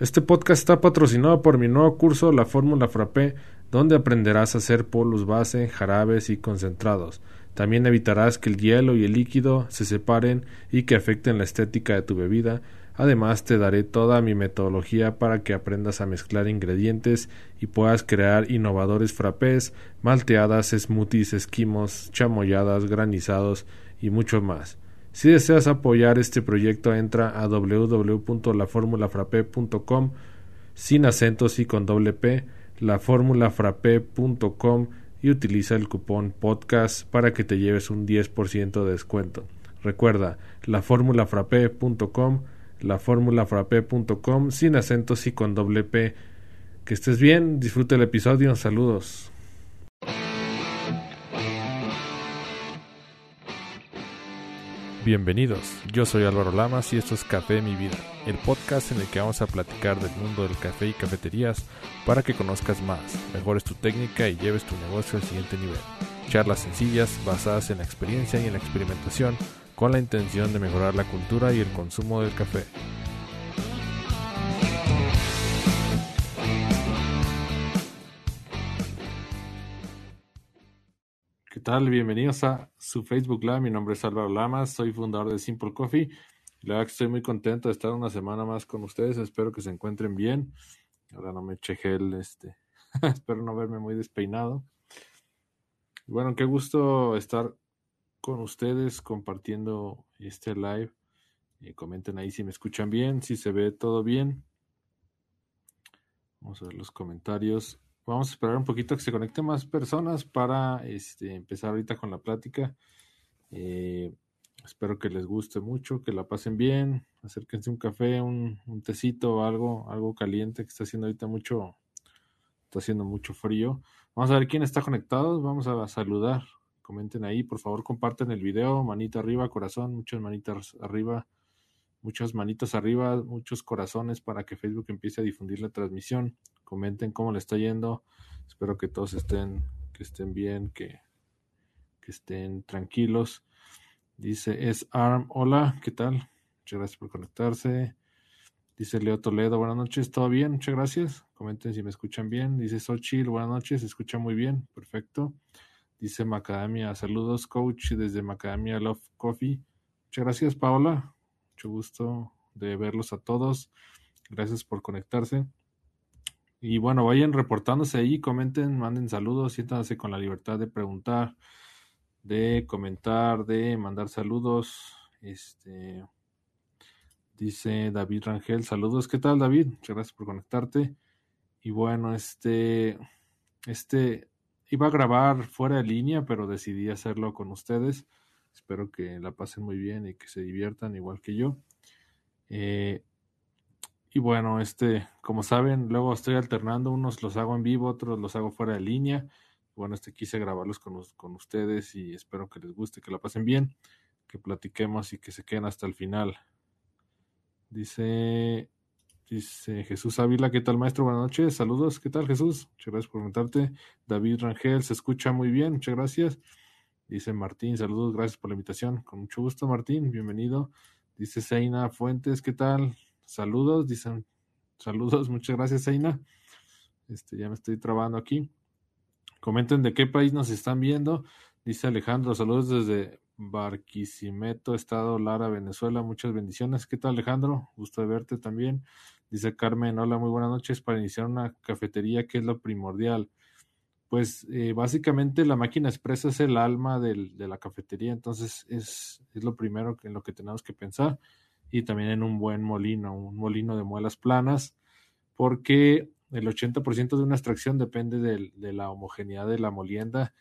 Este podcast está patrocinado por mi nuevo curso La Fórmula Frappé, donde aprenderás a hacer polos base, jarabes y concentrados. También evitarás que el hielo y el líquido se separen y que afecten la estética de tu bebida. Además, te daré toda mi metodología para que aprendas a mezclar ingredientes y puedas crear innovadores frappés, malteadas, smoothies, esquimos, chamoyadas, granizados y mucho más. Si deseas apoyar este proyecto, entra a www.laformulafrape.com sin acentos y con doble P, laformulafrape.com y utiliza el cupón podcast para que te lleves un 10% de descuento. Recuerda, laformulafrape.com, laformulafrape.com sin acentos y con doble P. Que estés bien, disfrute el episodio, saludos. Bienvenidos, yo soy Álvaro Lamas y esto es Café Mi Vida, el podcast en el que vamos a platicar del mundo del café y cafeterías para que conozcas más, mejores tu técnica y lleves tu negocio al siguiente nivel. Charlas sencillas basadas en la experiencia y en la experimentación con la intención de mejorar la cultura y el consumo del café. ¿Qué tal? Bienvenidos a su Facebook Live. Mi nombre es Álvaro Lamas, soy fundador de Simple Coffee. La verdad que estoy muy contento de estar una semana más con ustedes. Espero que se encuentren bien. Ahora no me eché gel, este. Espero no verme muy despeinado. Bueno, qué gusto estar con ustedes compartiendo este live. Y comenten ahí si me escuchan bien, si se ve todo bien. Vamos a ver los comentarios. Vamos a esperar un poquito que se conecten más personas para este, empezar ahorita con la plática. Eh, espero que les guste mucho, que la pasen bien. Acérquense un café, un, un tecito, algo, algo caliente que está haciendo ahorita mucho, está haciendo mucho frío. Vamos a ver quién está conectado. Vamos a saludar. Comenten ahí, por favor, comparten el video. Manita arriba, corazón, muchas manitas arriba, muchas manitos arriba, muchos corazones para que Facebook empiece a difundir la transmisión comenten cómo le está yendo. Espero que todos estén, que estén bien, que, que estén tranquilos. Dice es Arm, hola, ¿qué tal? Muchas gracias por conectarse. Dice Leo Toledo, buenas noches, ¿todo bien? Muchas gracias. Comenten si me escuchan bien. Dice Sochil, buenas noches, se escucha muy bien, perfecto. Dice Macadamia, saludos, coach, desde Macadamia Love Coffee. Muchas gracias, Paola. Mucho gusto de verlos a todos. Gracias por conectarse. Y bueno, vayan reportándose ahí, comenten, manden saludos, siéntanse con la libertad de preguntar, de comentar, de mandar saludos. Este dice David Rangel, saludos, ¿qué tal David? Muchas gracias por conectarte. Y bueno, este este iba a grabar fuera de línea, pero decidí hacerlo con ustedes. Espero que la pasen muy bien y que se diviertan igual que yo. Eh, y bueno, este, como saben, luego estoy alternando, unos los hago en vivo, otros los hago fuera de línea. Bueno, este quise grabarlos con, con ustedes y espero que les guste, que la pasen bien, que platiquemos y que se queden hasta el final. Dice, dice Jesús Ávila, ¿qué tal maestro? Buenas noches, saludos, ¿qué tal Jesús? Muchas gracias por comentarte. David Rangel, se escucha muy bien, muchas gracias. Dice Martín, saludos, gracias por la invitación. Con mucho gusto, Martín, bienvenido. Dice Seina Fuentes, ¿qué tal? Saludos, dicen saludos, muchas gracias, Eina. Este, ya me estoy trabando aquí. Comenten de qué país nos están viendo. Dice Alejandro, saludos desde Barquisimeto, Estado Lara, Venezuela. Muchas bendiciones. ¿Qué tal, Alejandro? Gusto de verte también. Dice Carmen, hola, muy buenas noches. Para iniciar una cafetería, ¿qué es lo primordial? Pues eh, básicamente la máquina expresa es el alma de la cafetería, entonces es, lo primero en lo que tenemos que pensar y también en un buen molino, un molino de muelas planas, porque el 80% de una extracción depende de, la homogeneidad de la molienda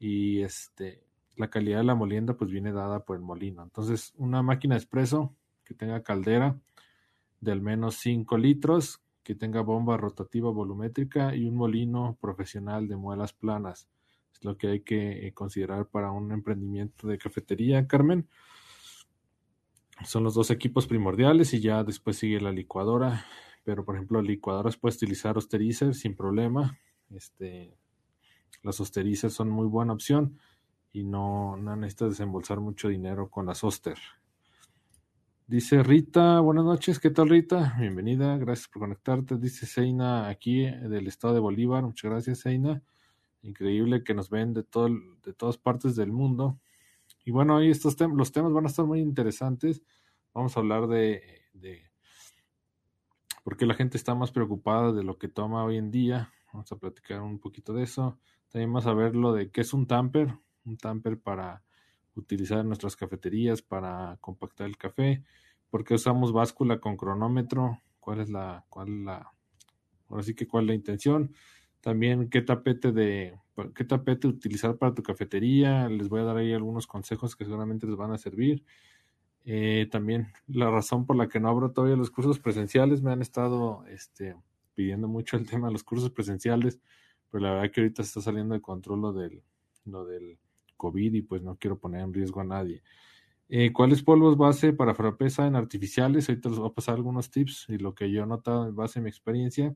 y este, la calidad de la molienda pues viene dada por el molino. Entonces, una máquina expreso que tenga caldera de al menos 5 litros, que tenga bomba rotativa volumétrica y un molino profesional de muelas planas. Es lo que hay que considerar para un emprendimiento de cafetería, Carmen. Son los dos equipos primordiales y ya después sigue la licuadora. Pero por ejemplo, licuadoras puedes utilizar Osterizer sin problema. Este, las Osterizer son muy buena opción y no, no necesitas desembolsar mucho dinero con las Oster. Dice Rita, buenas noches, ¿qué tal Rita? Bienvenida, gracias por conectarte. Dice Seina aquí del estado de Bolívar, muchas gracias Seina. Increíble que nos ven de, todo, de todas partes del mundo. Y bueno, hoy estos temas, los temas van a estar muy interesantes. Vamos a hablar de, de por qué la gente está más preocupada de lo que toma hoy en día. Vamos a platicar un poquito de eso. También vamos a ver lo de qué es un tamper, un tamper para utilizar en nuestras cafeterías para compactar el café, por qué usamos báscula con cronómetro, cuál es la, cuál la, ahora sí que cuál es la intención, también qué tapete de, qué tapete utilizar para tu cafetería, les voy a dar ahí algunos consejos que seguramente les van a servir. Eh, también la razón por la que no abro todavía los cursos presenciales, me han estado este, pidiendo mucho el tema de los cursos presenciales, pero la verdad que ahorita está saliendo de control lo del, lo del COVID y pues no quiero poner en riesgo a nadie. Eh, ¿Cuáles polvos base para frappé en artificiales? Ahorita les voy a pasar algunos tips y lo que yo he notado en base a mi experiencia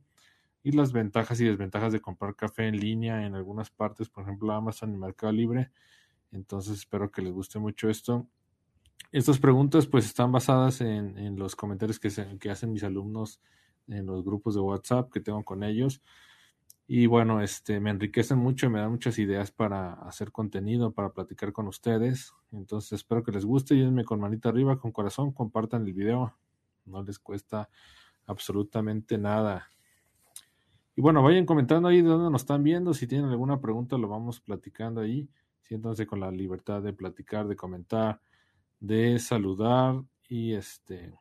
y las ventajas y desventajas de comprar café en línea en algunas partes, por ejemplo Amazon y Mercado Libre. Entonces espero que les guste mucho esto. Estas preguntas pues están basadas en, en los comentarios que, se, que hacen mis alumnos en los grupos de WhatsApp que tengo con ellos. Y bueno, este, me enriquecen mucho y me dan muchas ideas para hacer contenido, para platicar con ustedes. Entonces espero que les guste. Yénme con manita arriba, con corazón, compartan el video. No les cuesta absolutamente nada. Y bueno, vayan comentando ahí de dónde nos están viendo. Si tienen alguna pregunta, lo vamos platicando ahí. Siéntanse con la libertad de platicar, de comentar, de saludar. Y este,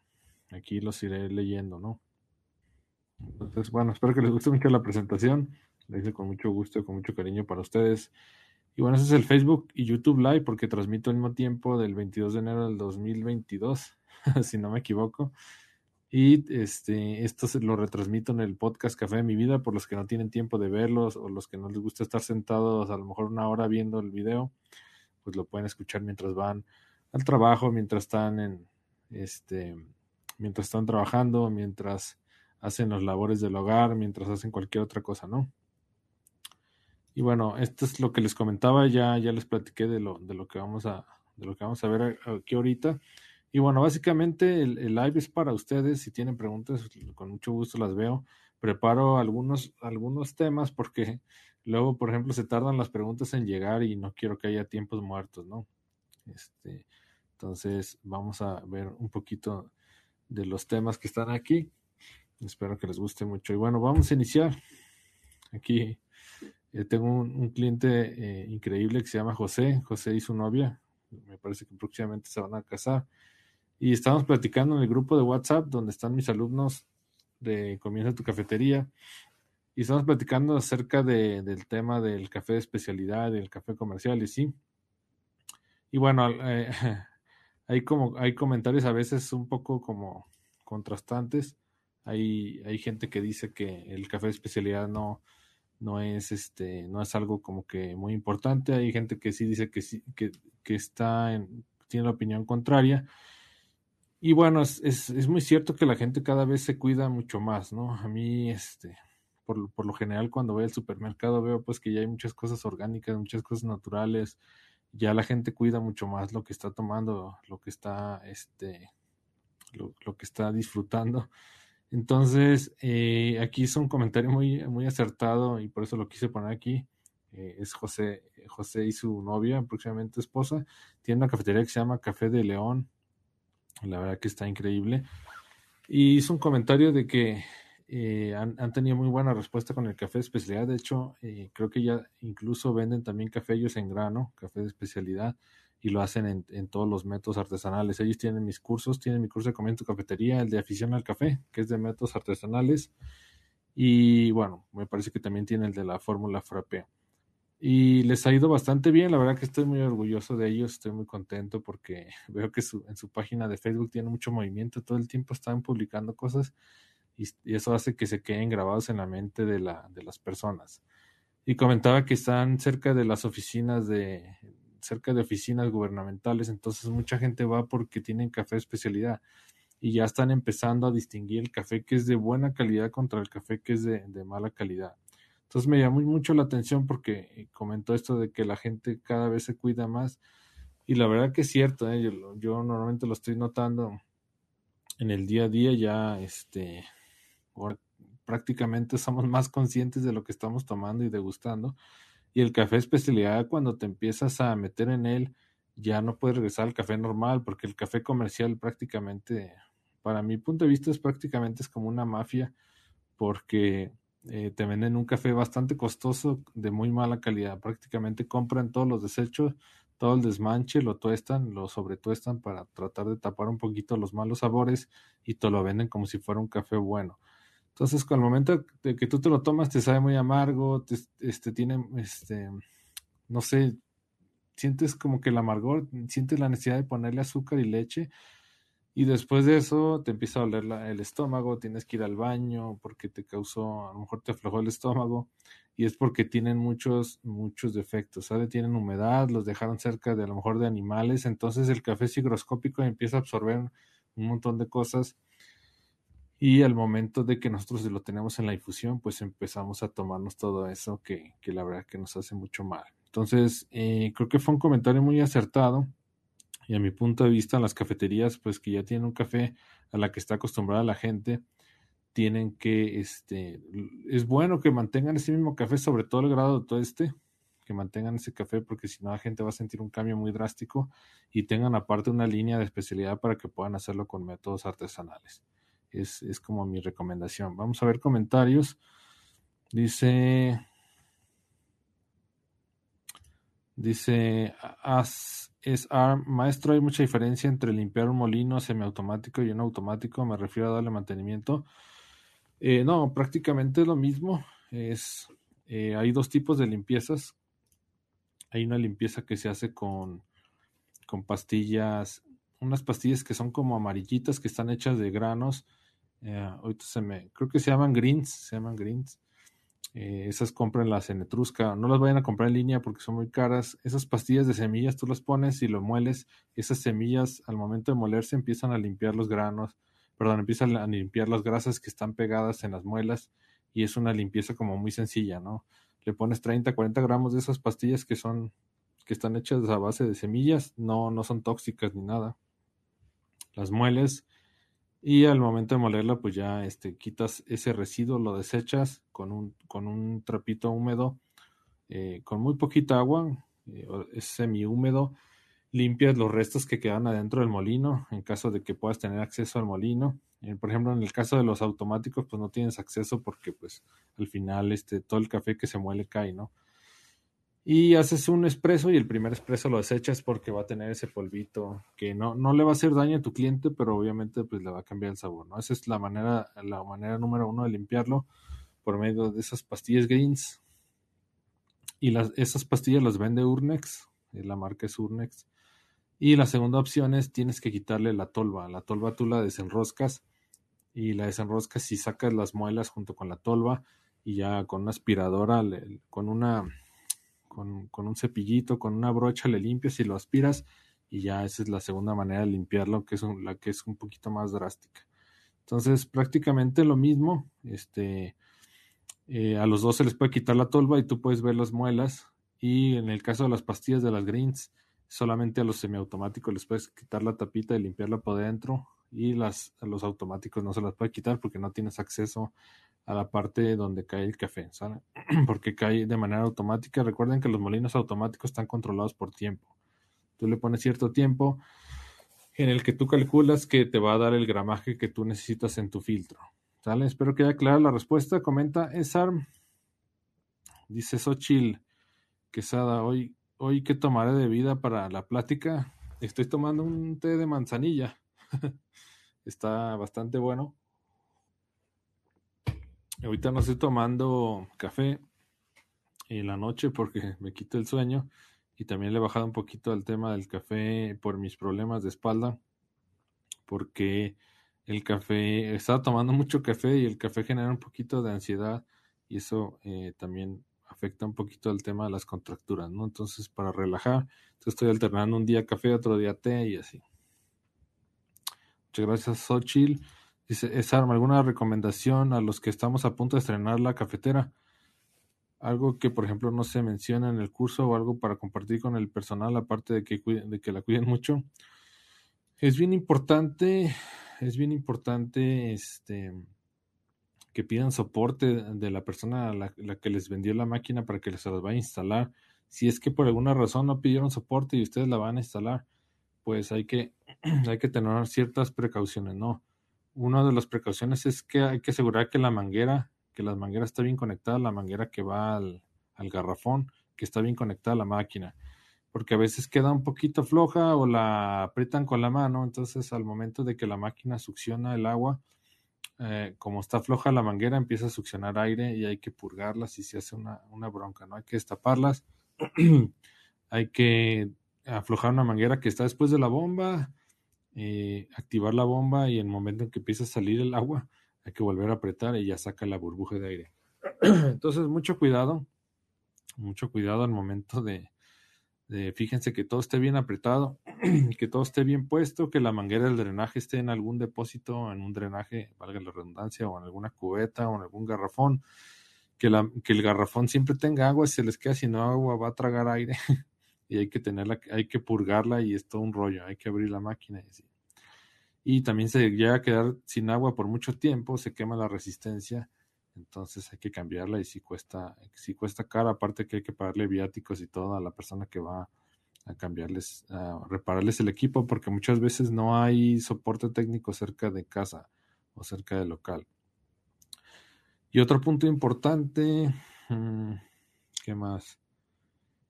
aquí los iré leyendo, ¿no? Entonces, bueno, espero que les guste mucho la presentación. Lo hice con mucho gusto, con mucho cariño para ustedes. Y bueno, ese es el Facebook y YouTube Live porque transmito al mismo tiempo del 22 de enero del 2022, si no me equivoco. Y este, esto se lo retransmito en el podcast Café de mi vida por los que no tienen tiempo de verlos o los que no les gusta estar sentados a lo mejor una hora viendo el video, pues lo pueden escuchar mientras van al trabajo, mientras están en este, mientras están trabajando, mientras hacen las labores del hogar mientras hacen cualquier otra cosa, ¿no? Y bueno, esto es lo que les comentaba, ya, ya les platiqué de lo, de lo que vamos a, de lo que vamos a ver aquí ahorita. Y bueno, básicamente el, live es para ustedes. Si tienen preguntas, con mucho gusto las veo. Preparo algunos, algunos temas porque luego, por ejemplo, se tardan las preguntas en llegar y no quiero que haya tiempos muertos, ¿no? Este, entonces, vamos a ver un poquito de los temas que están aquí. Espero que les guste mucho. Y bueno, vamos a iniciar. Aquí eh, tengo un, cliente eh, increíble que se llama José. José y su novia. Me parece que próximamente se van a casar. Y estamos platicando en el grupo de WhatsApp donde están mis alumnos de Comienza tu cafetería. Y estamos platicando acerca de, del tema del café de especialidad, del café comercial y sí. Y bueno, eh, hay como hay comentarios a veces un poco como contrastantes hay, gente que dice que el café de especialidad no, no es este, no es algo como que muy importante. Hay gente que sí dice que sí, que, que está en, tiene la opinión contraria. Y bueno, es, es, es, muy cierto que la gente cada vez se cuida mucho más, ¿no? A mí, este, por, por lo general, cuando voy al supermercado veo pues que ya hay muchas cosas orgánicas, muchas cosas naturales. Ya la gente cuida mucho más lo que está tomando, lo que está, este, lo, lo que está disfrutando. Entonces, eh, aquí es un comentario muy, muy acertado y por eso lo quise poner aquí. Eh, es José, José y su novia, próximamente esposa. Tiene una cafetería que se llama Café de León. La verdad que está increíble. Y hizo un comentario de que eh, han, han, tenido muy buena respuesta con el café de especialidad. De hecho, creo que ya incluso venden también café ellos en grano, café de especialidad y lo hacen en, todos los métodos artesanales. Ellos tienen mis cursos, tienen mi curso de comienzo cafetería, el de afición al café, que es de métodos artesanales. Y bueno, me parece que también tiene el de la fórmula frappé. Y les ha ido bastante bien, la verdad que estoy muy orgulloso de ellos, estoy muy contento porque veo que en su página de Facebook tiene mucho movimiento, todo el tiempo están publicando cosas y, eso hace que se queden grabados en la mente de, la, de las personas. Y comentaba que están cerca de las oficinas de, cerca de oficinas gubernamentales, entonces mucha gente va porque tienen café especialidad y ya están empezando a distinguir el café que es de buena calidad contra el café que es de, mala calidad. Entonces me llamó mucho la atención porque eh, comentó esto de que la gente cada vez se cuida más y la verdad que es cierto, ¿eh? yo, yo, normalmente lo estoy notando en el día a día ya este, prácticamente somos más conscientes de lo que estamos tomando y degustando. Y el café especialidad, cuando te empiezas a meter en él, ya no puedes regresar al café normal, porque el café comercial prácticamente, para mi punto de vista, es prácticamente es como una mafia, porque eh, te venden un café bastante costoso, de muy mala calidad. Prácticamente compran todos los desechos, todo el desmanche, lo tuestan, lo sobretuestan para tratar de tapar un poquito los malos sabores y te lo venden como si fuera un café bueno. Entonces, con el momento de que tú te lo tomas, te sabe muy amargo, este, tiene, este, no sé, sientes como que el amargor, sientes la necesidad de ponerle azúcar y leche y después de eso te empieza a doler el estómago, tienes que ir al baño porque te causó, a lo mejor te aflojó el estómago y es porque tienen muchos, muchos defectos, ¿sabes? Tienen humedad, los dejaron cerca de a lo mejor de animales, entonces el café es higroscópico empieza a absorber un montón de cosas y al momento de que nosotros lo tenemos en la infusión, pues empezamos a tomarnos todo eso que, que la verdad que nos hace mucho mal. Entonces, eh, creo que fue un comentario muy acertado y a mi punto de vista, las cafeterías, pues que ya tienen un café a la que está acostumbrada la gente, tienen que, este, es bueno que mantengan ese mismo café, sobre todo el grado de todo este, que mantengan ese café, porque si no la gente va a sentir un cambio muy drástico y tengan aparte una línea de especialidad para que puedan hacerlo con métodos artesanales. Es, es como mi recomendación. Vamos a ver comentarios. Dice, dice, as, es maestro, hay mucha diferencia entre limpiar un molino semiautomático y un automático, me refiero a darle mantenimiento. Eh, no, prácticamente lo mismo. Es, eh, hay dos tipos de limpiezas. Hay una limpieza que se hace con, con pastillas, unas pastillas que son como amarillitas, que están hechas de granos. Eh, creo que se llaman greens, se llaman greens. Eh, esas cómprenlas en Etrusca. No las vayan a comprar en línea porque son muy caras. Esas pastillas de semillas tú las pones y lo mueles. Esas semillas al momento de molerse empiezan a limpiar los granos, perdón, empiezan a limpiar las grasas que están pegadas en las muelas y es una limpieza como muy sencilla, ¿no? Le pones 30, 40 gramos de esas pastillas que son que están hechas a base de semillas, no, no son tóxicas ni nada. Las mueles, y al momento de molerla, pues ya este, quitas ese residuo, lo desechas con un, con un trapito húmedo, eh, con muy poquita agua, eh, es semi húmedo, limpias los restos que quedan adentro del molino, en caso de que puedas tener acceso al molino. Eh, por ejemplo, en el caso de los automáticos, pues no tienes acceso porque pues al final este, todo el café que se muele cae, ¿no? Y haces un espresso y el primer espresso lo desechas porque va a tener ese polvito que no, no le va a hacer daño a tu cliente, pero obviamente pues le va a cambiar el sabor, ¿no? Esa es la manera, la manera número uno de limpiarlo por medio de esas pastillas greens. Y las, esas pastillas las vende Urnex, eh, la marca es Urnex. Y la segunda opción es tienes que quitarle la tolva. La tolva tú la desenroscas y la desenroscas y sacas las muelas junto con la tolva y ya con una aspiradora, con una con, un cepillito, con una brocha le limpias y lo aspiras y ya esa es la segunda manera de limpiarlo, que es la que es un poquito más drástica. Entonces, prácticamente lo mismo, este, eh, a los dos se les puede quitar la tolva y tú puedes ver las muelas y en el caso de las pastillas de las greens, solamente a los semiautomáticos les puedes quitar la tapita y limpiarla por dentro y las, a los automáticos no se las puede quitar porque no tienes acceso a la parte donde cae el café, ¿sale? Porque cae de manera automática. Recuerden que los molinos automáticos están controlados por tiempo. Tú le pones cierto tiempo en el que tú calculas que te va a dar el gramaje que tú necesitas en tu filtro. ¿Sale? Espero que haya clara la respuesta. Comenta Esarm. Dice Xochil Quesada, hoy, hoy qué tomaré de vida para la plática. Estoy tomando un té de manzanilla. Está bastante bueno. Ahorita no estoy tomando café en la noche porque me quita el sueño y también le he bajado un poquito al tema del café por mis problemas de espalda porque el café, estaba tomando mucho café y el café genera un poquito de ansiedad y eso eh, también afecta un poquito al tema de las contracturas, ¿no? Entonces, para relajar, estoy alternando un día café, otro día té y así. Muchas gracias, Xochitl. Dice, es arma, ¿alguna recomendación a los que estamos a punto de estrenar la cafetera? Algo que, por ejemplo, no se menciona en el curso o algo para compartir con el personal, aparte de que, de que la cuiden mucho. Es bien importante es bien importante este, que pidan soporte de la persona a la, que les vendió la máquina para que se las vaya a instalar. Si es que por alguna razón no pidieron soporte y ustedes la van a instalar, pues hay que, hay que tener ciertas precauciones, ¿no? Una de las precauciones es que hay que asegurar que la manguera, que la manguera está bien conectada, la manguera que va al, al garrafón, que está bien conectada a la máquina porque a veces queda un poquito floja o la aprietan con la mano, entonces al momento de que la máquina succiona el agua, eh, como está floja la manguera, empieza a succionar aire y hay que purgarlas y se hace una, bronca, ¿no? Hay que destaparlas, hay que aflojar una manguera que está después de la bomba, eh, activar la bomba y el momento en que empieza a salir el agua, hay que volver a apretar y ya saca la burbuja de aire. Entonces, mucho cuidado, mucho cuidado al momento de, fíjense que todo esté bien apretado, que todo esté bien puesto, que la manguera del drenaje esté en algún depósito, en un drenaje, valga la redundancia, o en alguna cubeta o en algún garrafón, que, la, que el garrafón siempre tenga agua, si se les queda sin agua va a tragar aire y hay que tenerla, hay que purgarla y es todo un rollo, hay que abrir la máquina y así. Y también se llega a quedar sin agua por mucho tiempo, se quema la resistencia entonces hay que cambiarla y si cuesta, si cuesta cara, aparte que hay que pagarle viáticos y todo a la persona que va a cambiarles, a repararles el equipo, porque muchas veces no hay soporte técnico cerca de casa o cerca del local. Y otro punto importante, mm, ¿qué más?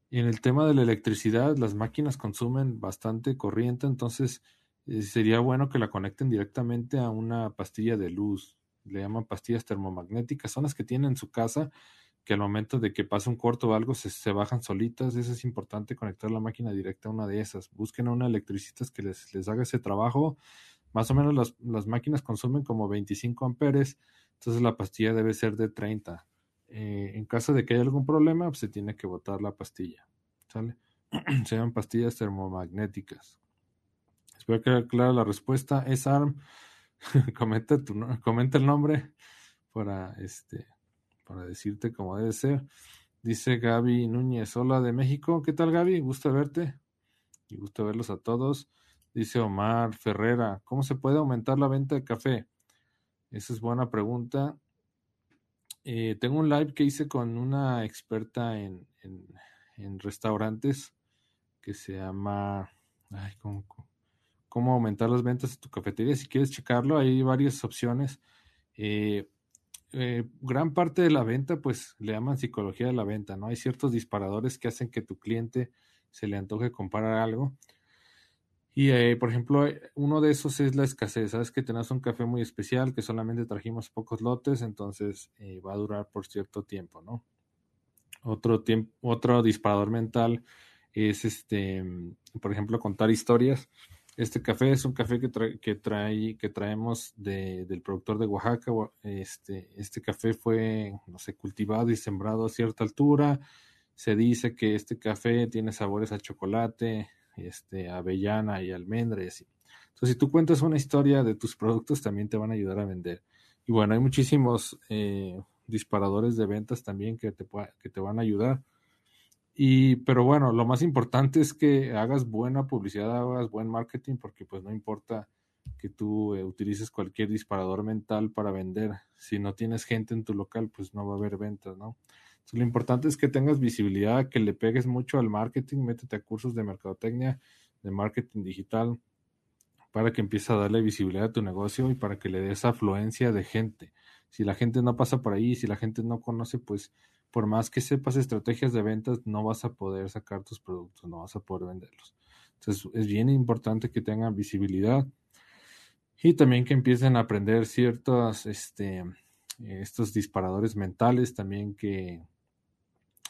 En el tema de la electricidad, las máquinas consumen bastante corriente, entonces eh, sería bueno que la conecten directamente a una pastilla de luz le llaman pastillas termomagnéticas, son las que tienen en su casa, que al momento de que pasa un corto o algo se, bajan solitas. Eso es importante conectar la máquina directa a una de esas. Busquen a una electricista que les, les haga ese trabajo. Más o menos las, las, máquinas consumen como 25 amperes, entonces la pastilla debe ser de 30. Eh, en caso de que haya algún problema, pues se tiene que botar la pastilla. Se llaman pastillas termomagnéticas. Espero que clara la respuesta. Es ARM comenta, tu, comenta el nombre para, este, para decirte cómo debe ser. Dice Gaby Núñez, hola de México. ¿Qué tal Gaby? Gusto verte y gusto verlos a todos. Dice Omar Ferrera, ¿cómo se puede aumentar la venta de café? Esa es buena pregunta. Eh, tengo un live que hice con una experta en, en, restaurantes que se llama... Ay, ¿cómo, aumentar las ventas de tu cafetería. Si quieres checarlo, hay varias opciones. Eh, eh, gran parte de la venta, pues le llaman psicología de la venta, ¿no? Hay ciertos disparadores que hacen que tu cliente se le antoje comprar algo. Y, eh, por ejemplo, uno de esos es la escasez. Sabes que tenés un café muy especial que solamente trajimos pocos lotes, entonces va a durar por cierto tiempo, ¿no? Otro, tiempo, otro disparador mental es, este, por ejemplo, contar historias. Este café es un café que, que, trae, que traemos del productor de Oaxaca. Este, este café fue, no sé, cultivado y sembrado a cierta altura. Se dice que este café tiene sabores a chocolate, este, avellana y almendra y así. Entonces, si tú cuentas una historia de tus productos, también te van a ayudar a vender. Y bueno, hay muchísimos eh, disparadores de ventas también que te, que te van a ayudar. Y, pero bueno, lo más importante es que hagas buena publicidad, hagas buen marketing, porque pues no importa que tú eh, utilices cualquier disparador mental para vender. Si no tienes gente en tu local, pues no va a haber ventas, ¿no? Lo importante es que tengas visibilidad, que le pegues mucho al marketing, métete a cursos de mercadotecnia, de marketing digital, para que empieces a darle visibilidad a tu negocio y para que le des afluencia de gente. Si la gente no pasa por ahí, si la gente no conoce, pues por más que sepas estrategias de ventas, no vas a poder sacar tus productos, no vas a poder venderlos. Entonces es bien importante que tengan visibilidad y también que empiecen a aprender ciertos, este, estos disparadores mentales, también que,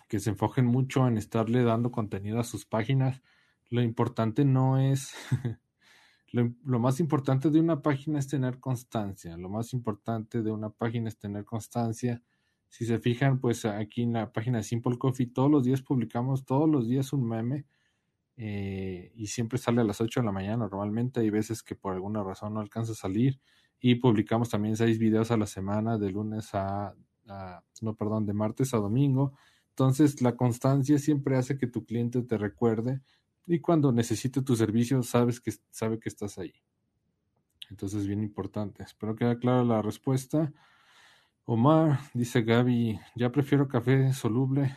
que se enfoquen mucho en estarle dando contenido a sus páginas. Lo importante no es, lo, lo, más importante de una página es tener constancia, lo más importante de una página es tener constancia si se fijan, pues aquí en la página de Simple Coffee todos los días publicamos, todos los días un meme eh, y siempre sale a las 8 de la mañana normalmente. Hay veces que por alguna razón no alcanza a salir y publicamos también seis videos a la semana de lunes a, no, perdón, de martes a domingo. Entonces la constancia siempre hace que tu cliente te recuerde y cuando necesite tu servicio sabes que sabe que estás ahí. Entonces, bien importante. Espero que clara la respuesta. Omar, dice Gaby, ya prefiero café soluble.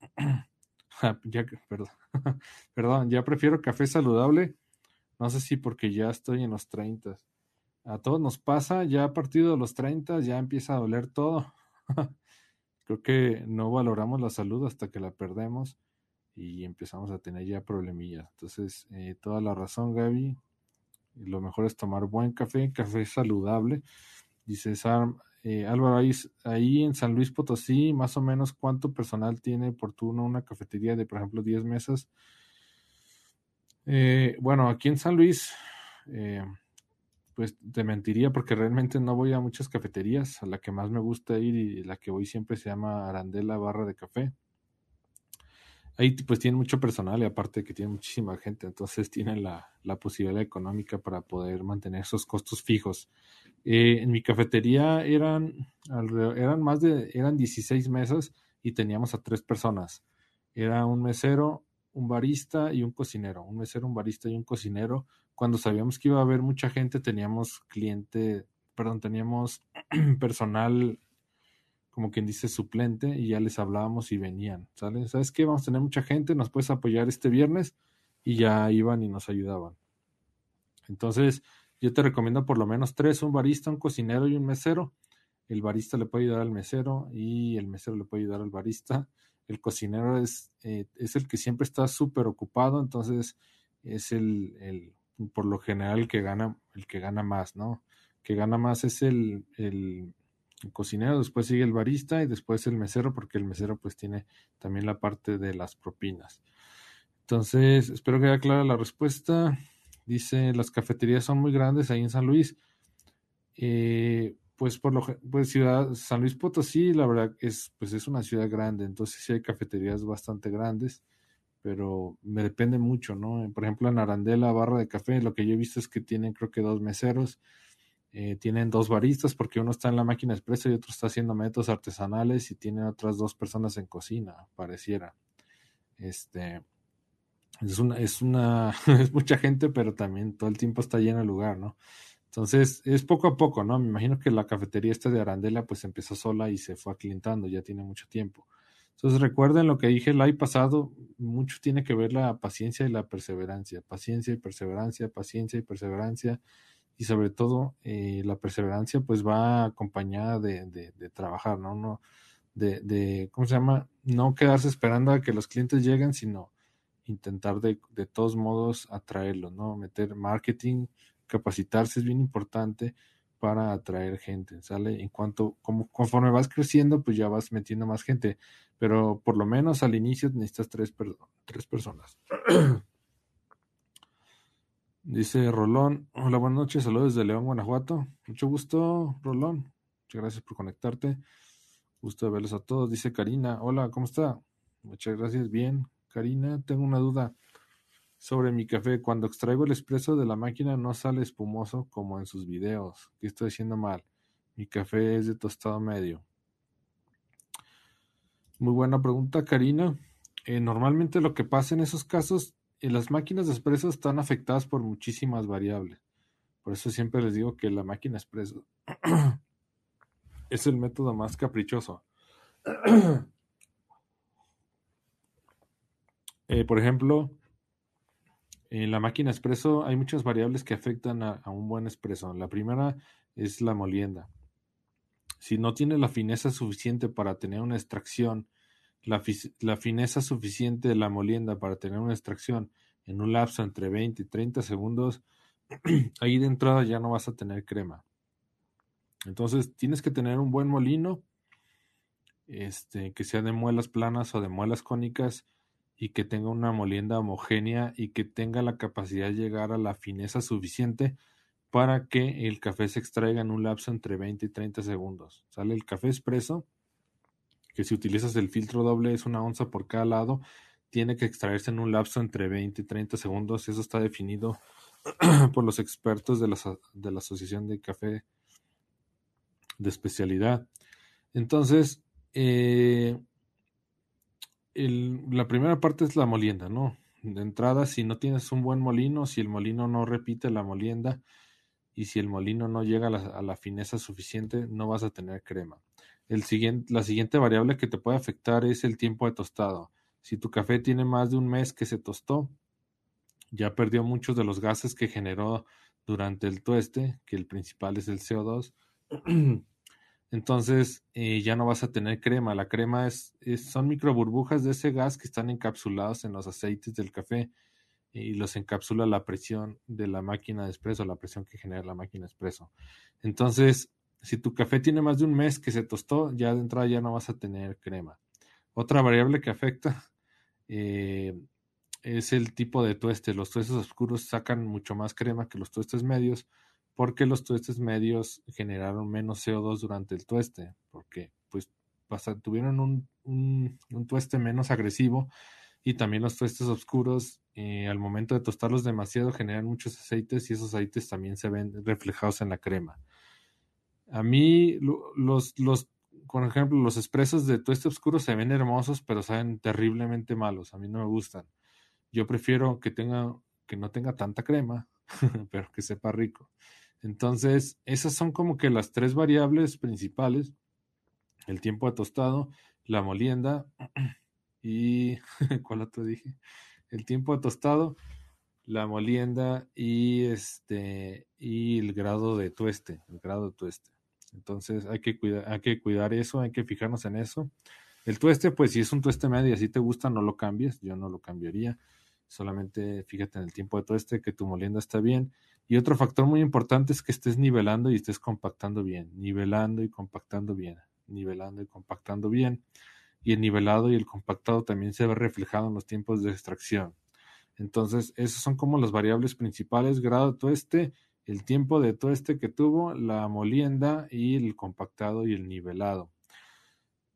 ya, perdón. perdón, ya prefiero café saludable. No sé si porque ya estoy en los 30. A todos nos pasa, ya a partir de los 30 ya empieza a doler todo. Creo que no valoramos la salud hasta que la perdemos y empezamos a tener ya problemillas. Entonces, eh, toda la razón, Gaby. Lo mejor es tomar buen café, café saludable. Dice eh, Álvaro, ahí, en San Luis Potosí, más o menos, ¿cuánto personal tiene por turno una cafetería de, por ejemplo, 10 mesas? Eh, bueno, aquí en San Luis, pues te mentiría porque realmente no voy a muchas cafeterías. A la que más me gusta ir y la que voy siempre se llama Arandela Barra de Café ahí pues tienen mucho personal y aparte que tienen muchísima gente, entonces tienen la, posibilidad económica para poder mantener esos costos fijos. Eh, en mi cafetería eran, eran más de, eran 16 mesas y teníamos a tres personas. Era un mesero, un barista y un cocinero. Un mesero, un barista y un cocinero. Cuando sabíamos que iba a haber mucha gente, teníamos cliente, perdón, teníamos personal como quien dice, suplente y ya les hablábamos y venían. ¿Sabes qué? Vamos a tener mucha gente, nos puedes apoyar este viernes y ya iban y nos ayudaban. Entonces, yo te recomiendo por lo menos tres, un barista, un cocinero y un mesero. El barista le puede ayudar al mesero y el mesero le puede ayudar al barista. El cocinero es, eh, el que siempre está súper ocupado, entonces es el, por lo general, el que gana, el que gana más, ¿no? Que gana más es el, el cocinero, después sigue el barista y después el mesero, porque el mesero pues tiene también la parte de las propinas. Entonces, espero que haya clara la respuesta. Dice, las cafeterías son muy grandes ahí en San Luis. Eh, pues por lo pues ciudad San Luis Potosí, la verdad es pues es una ciudad grande, entonces sí hay cafeterías bastante grandes, pero me depende mucho, ¿no? Por ejemplo, en Arandela, barra de café, lo que yo he visto es que tienen creo que dos meseros eh, tienen dos baristas porque uno está en la máquina expresa y otro está haciendo métodos artesanales y tienen otras dos personas en cocina, pareciera. Este es una, es una, es mucha gente, pero también todo el tiempo está lleno el lugar, ¿no? Entonces, es poco a poco, ¿no? Me imagino que la cafetería esta de Arandela pues empezó sola y se fue aclientando, ya tiene mucho tiempo. Entonces, recuerden lo que dije el año pasado, mucho tiene que ver la paciencia y la perseverancia, paciencia y perseverancia, paciencia y perseverancia y sobre todo eh, la perseverancia pues va acompañada de, de, trabajar, ¿no? no de, de, ¿cómo se llama? No quedarse esperando a que los clientes lleguen, sino intentar de, de todos modos atraerlos, ¿no? Meter marketing, capacitarse es bien importante para atraer gente, ¿sale? En cuanto, como, conforme vas creciendo, pues ya vas metiendo más gente, pero por lo menos al inicio necesitas tres, tres personas. Dice Rolón, hola, buenas noches, saludos desde León, Guanajuato. Mucho gusto, Rolón. Muchas gracias por conectarte. Gusto de verlos a todos. Dice Karina, hola, ¿cómo está? Muchas gracias, bien. Karina, tengo una duda sobre mi café. Cuando extraigo el expreso de la máquina no sale espumoso como en sus videos. ¿Qué estoy haciendo mal? Mi café es de tostado medio. Muy buena pregunta, Karina. Eh, normalmente lo que pasa en esos casos las máquinas de expreso están afectadas por muchísimas variables. Por eso siempre les digo que la máquina expreso es el método más caprichoso. Eh, por ejemplo, en la máquina expreso hay muchas variables que afectan a, un buen expreso. La primera es la molienda. Si no tiene la fineza suficiente para tener una extracción la, fineza suficiente de la molienda para tener una extracción en un lapso entre 20 y 30 segundos, ahí de entrada ya no vas a tener crema. Entonces tienes que tener un buen molino, este, que sea de muelas planas o de muelas cónicas y que tenga una molienda homogénea y que tenga la capacidad de llegar a la fineza suficiente para que el café se extraiga en un lapso entre 20 y 30 segundos. Sale el café expreso que si utilizas el filtro doble es una onza por cada lado, tiene que extraerse en un lapso entre 20 y 30 segundos. Eso está definido por los expertos de la, de la Asociación de Café de Especialidad. Entonces, eh, la primera parte es la molienda, ¿no? De entrada, si no tienes un buen molino, si el molino no repite la molienda, y si el molino no llega a la, fineza suficiente, no vas a tener crema. La siguiente variable que te puede afectar es el tiempo de tostado. Si tu café tiene más de un mes que se tostó, ya perdió muchos de los gases que generó durante el tueste, que el principal es el CO2. Entonces eh, ya no vas a tener crema. La crema es, son micro burbujas de ese gas que están encapsulados en los aceites del café y los encapsula la presión de la máquina de espresso, la presión que genera la máquina de espresso. Entonces, si tu café tiene más de un mes que se tostó, ya de entrada ya no vas a tener crema. Otra variable que afecta eh, es el tipo de tueste. Los tuestes oscuros sacan mucho más crema que los tuestes medios porque los tuestes medios generaron menos CO2 durante el tueste, porque pues tuvieron un, un, tueste menos agresivo y también los tuestes oscuros eh, al momento de tostarlos demasiado generan muchos aceites y esos aceites también se ven reflejados en la crema. A mí los, los por ejemplo, los expresos de tueste oscuro se ven hermosos, pero saben terriblemente malos. A mí no me gustan. Yo prefiero que tenga, que no tenga tanta crema, pero que sepa rico. Entonces, esas son como que las tres variables principales. El tiempo de tostado, la molienda y... ¿Cuál otro dije? El tiempo de tostado, la molienda y este y el grado de tueste, el grado de tueste. Entonces hay que cuidar, hay que cuidar eso, hay que fijarnos en eso. El tueste, pues si es un tueste medio y así te gusta, no lo cambies, yo no lo cambiaría. Solamente fíjate en el tiempo de tueste, que tu molienda está bien y otro factor muy importante es que estés nivelando y estés compactando bien, nivelando y compactando bien, nivelando y compactando bien. Y el nivelado y el compactado también se ve reflejado en los tiempos de extracción. Entonces, esas son como las variables principales, grado tueste, el tiempo de tueste que tuvo, la molienda y el compactado y el nivelado.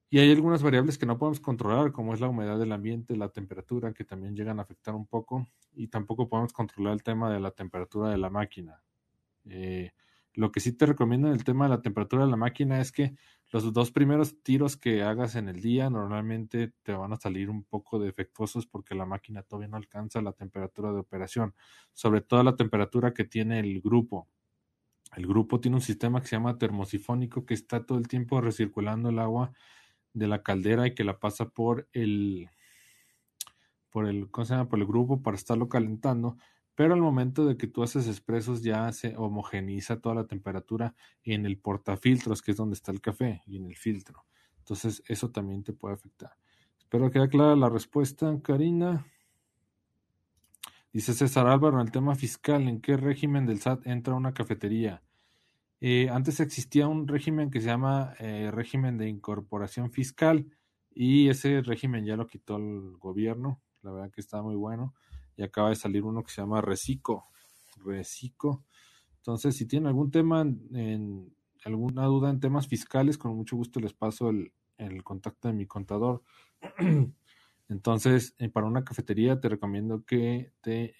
Y hay algunas variables que no podemos controlar, como es la humedad del ambiente, la temperatura, que también llegan a afectar un poco, y tampoco podemos controlar el tema de la temperatura de la máquina. Eh, lo que sí te recomiendo en el tema de la temperatura de la máquina es que los dos primeros tiros que hagas en el día normalmente te van a salir un poco defectuosos porque la máquina todavía no alcanza la temperatura de operación, sobre todo la temperatura que tiene el grupo. El grupo tiene un sistema que se llama termosifónico que está todo el tiempo recirculando el agua de la caldera y que la pasa por el por el, ¿cómo se llama? por el grupo para estarlo calentando, pero al momento de que tú haces expresos ya se homogeniza toda la temperatura en el portafiltros, que es donde está el café, y en el filtro. Entonces, eso también te puede afectar. Espero que quede clara la respuesta, Karina. Dice César Álvaro, en el tema fiscal, ¿en qué régimen del SAT entra una cafetería? Eh, antes existía un régimen que se llama eh, régimen de incorporación fiscal y ese régimen ya lo quitó el gobierno. La verdad que está muy bueno. Y acaba de salir uno que se llama Recico. Recico. Entonces, si tienen algún tema, en, alguna duda en temas fiscales, con mucho gusto les paso el, el contacto de mi contador. Entonces, eh, para una cafetería te recomiendo que te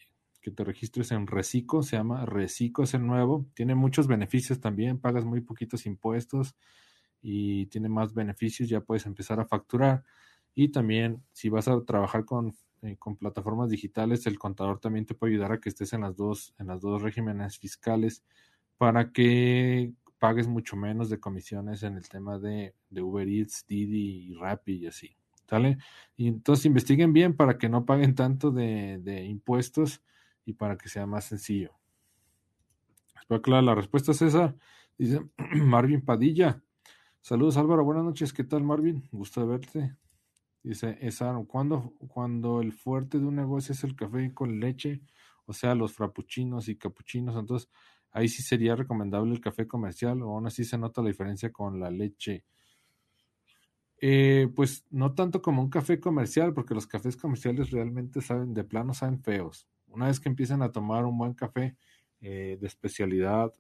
que te registres en Recico, se llama Recico, es el nuevo, tiene muchos beneficios también, pagas muy poquitos impuestos y tiene más beneficios, ya puedes empezar a facturar. Y también, si vas a trabajar con, eh, con plataformas digitales, el contador también te puede ayudar a que estés en las dos, en las dos regímenes fiscales para que pagues mucho menos de comisiones en el tema de, Uber Eats, Didi y Rappi y así. ¿Sale? Y entonces investiguen bien para que no paguen tanto de, impuestos y para que sea más sencillo. Espero que la respuesta, César. Dice Marvin Padilla. Saludos Álvaro, buenas noches. ¿Qué tal Marvin? Gusto verte. Dice cuando, cuando el fuerte de un negocio es el café con leche, o sea, los frappuccinos y capuchinos, entonces ahí sí sería recomendable el café comercial o aún así se nota la diferencia con la leche. Eh, pues no tanto como un café comercial, porque los cafés comerciales realmente saben, de plano saben feos. Una vez que empiecen a tomar un buen café eh, de especialidad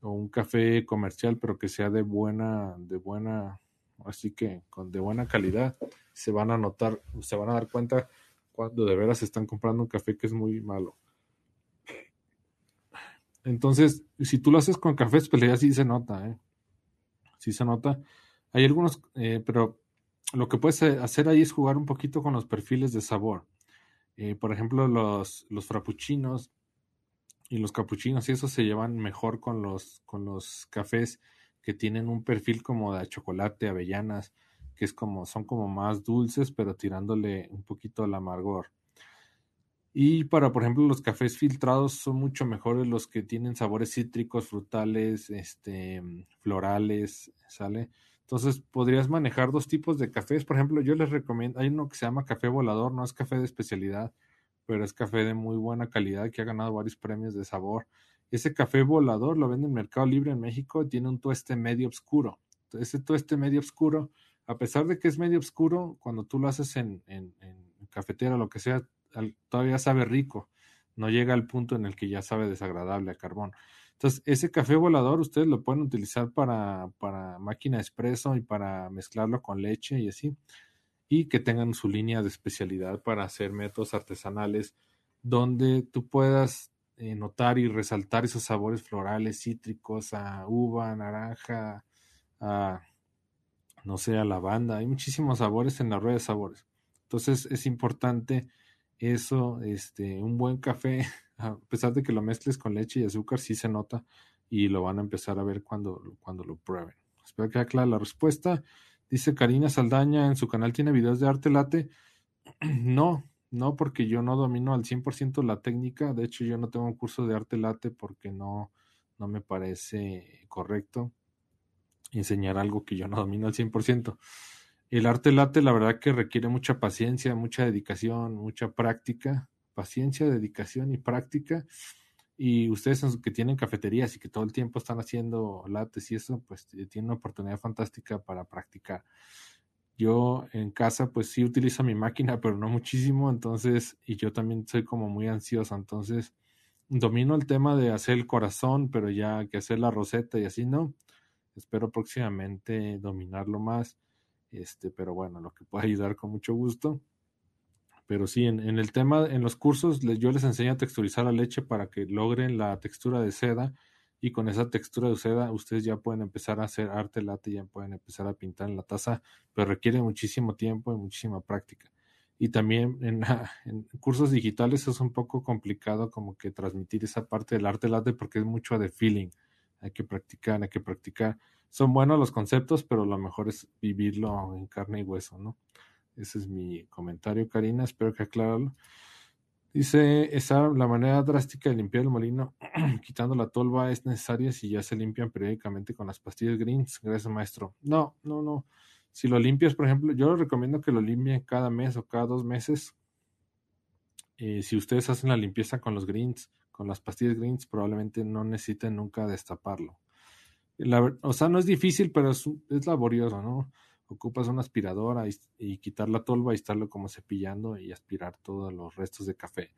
o un café comercial, pero que sea de buena, de buena, así que con de buena calidad, se van a notar, se van a dar cuenta cuando de veras están comprando un café que es muy malo. Entonces, si tú lo haces con café especialidad, sí se nota, ¿eh? Sí se nota. Hay algunos, eh, pero lo que puedes hacer ahí es jugar un poquito con los perfiles de sabor. Eh, por ejemplo, los, los frappuccinos y los capuchinos y eso se llevan mejor con los, con los cafés que tienen un perfil como de chocolate, avellanas, que es como, son como más dulces, pero tirándole un poquito al amargor. Y para, por ejemplo, los cafés filtrados son mucho mejores los que tienen sabores cítricos, frutales, este, florales, ¿sale? Entonces podrías manejar dos tipos de cafés. Por ejemplo, yo les recomiendo, hay uno que se llama café volador, no es café de especialidad, pero es café de muy buena calidad que ha ganado varios premios de sabor. Ese café volador lo vende en Mercado Libre en México, tiene un tueste medio oscuro. Ese tueste medio oscuro, a pesar de que es medio oscuro, cuando tú lo haces en, en, en cafetera lo que sea, todavía sabe rico. No llega al punto en el que ya sabe desagradable a carbón. Entonces, ese café volador ustedes lo pueden utilizar para, para máquina expreso y para mezclarlo con leche y así. Y que tengan su línea de especialidad para hacer métodos artesanales donde tú puedas eh, notar y resaltar esos sabores florales, cítricos, a uva, naranja, a, no sé, a lavanda. Hay muchísimos sabores en la rueda de sabores. Entonces es importante eso, este, un buen café, a pesar de que lo mezcles con leche y azúcar, sí se nota y lo van a empezar a ver cuando, cuando lo prueben. Espero que aclare la respuesta. Dice Karina Saldaña, en su canal tiene videos de arte late. no, no, porque yo no domino al 100% la técnica. De hecho, yo no tengo un curso de arte late porque no, no me parece correcto enseñar algo que yo no domino al 100%. El arte late, la verdad que requiere mucha paciencia, mucha dedicación, mucha práctica, paciencia, dedicación y práctica. Y ustedes que tienen cafeterías y que todo el tiempo están haciendo lates y eso, pues eh, tienen una oportunidad fantástica para practicar. Yo en casa pues sí utilizo mi máquina, pero no muchísimo, entonces, y yo también soy como muy ansioso, entonces domino el tema de hacer el corazón, pero ya que hacer la roseta y así, ¿no? Espero próximamente dominarlo más. Este, pero bueno, lo que pueda ayudar con mucho gusto. Pero sí, en, el tema, en los cursos, yo les enseño a texturizar la leche para que logren la textura de seda y con esa textura de seda ustedes ya pueden empezar a hacer arte latte, ya pueden empezar a pintar en la taza, pero requiere muchísimo tiempo y muchísima práctica. Y también en, en cursos digitales es un poco complicado como que transmitir esa parte del arte latte porque es mucho de feeling. Hay que practicar, hay que practicar son buenos los conceptos, pero lo mejor es vivirlo en carne y hueso, ¿no? Ese es mi comentario, Karina, espero que aclararlo. Dice, esa la manera drástica de limpiar el molino, quitando la tolva, es necesaria si ya se limpian periódicamente con las pastillas greens. Gracias, maestro. No, no, no. Si lo limpias, por ejemplo, yo recomiendo que lo limpien cada mes o cada dos meses. Eh, si ustedes hacen la limpieza con los greens, con las pastillas greens, probablemente no necesiten nunca destaparlo o sea, no es difícil, pero es, laborioso, ¿no? Ocupas una aspiradora y, quitar la tolva y estarlo como cepillando y aspirar todos los restos de café.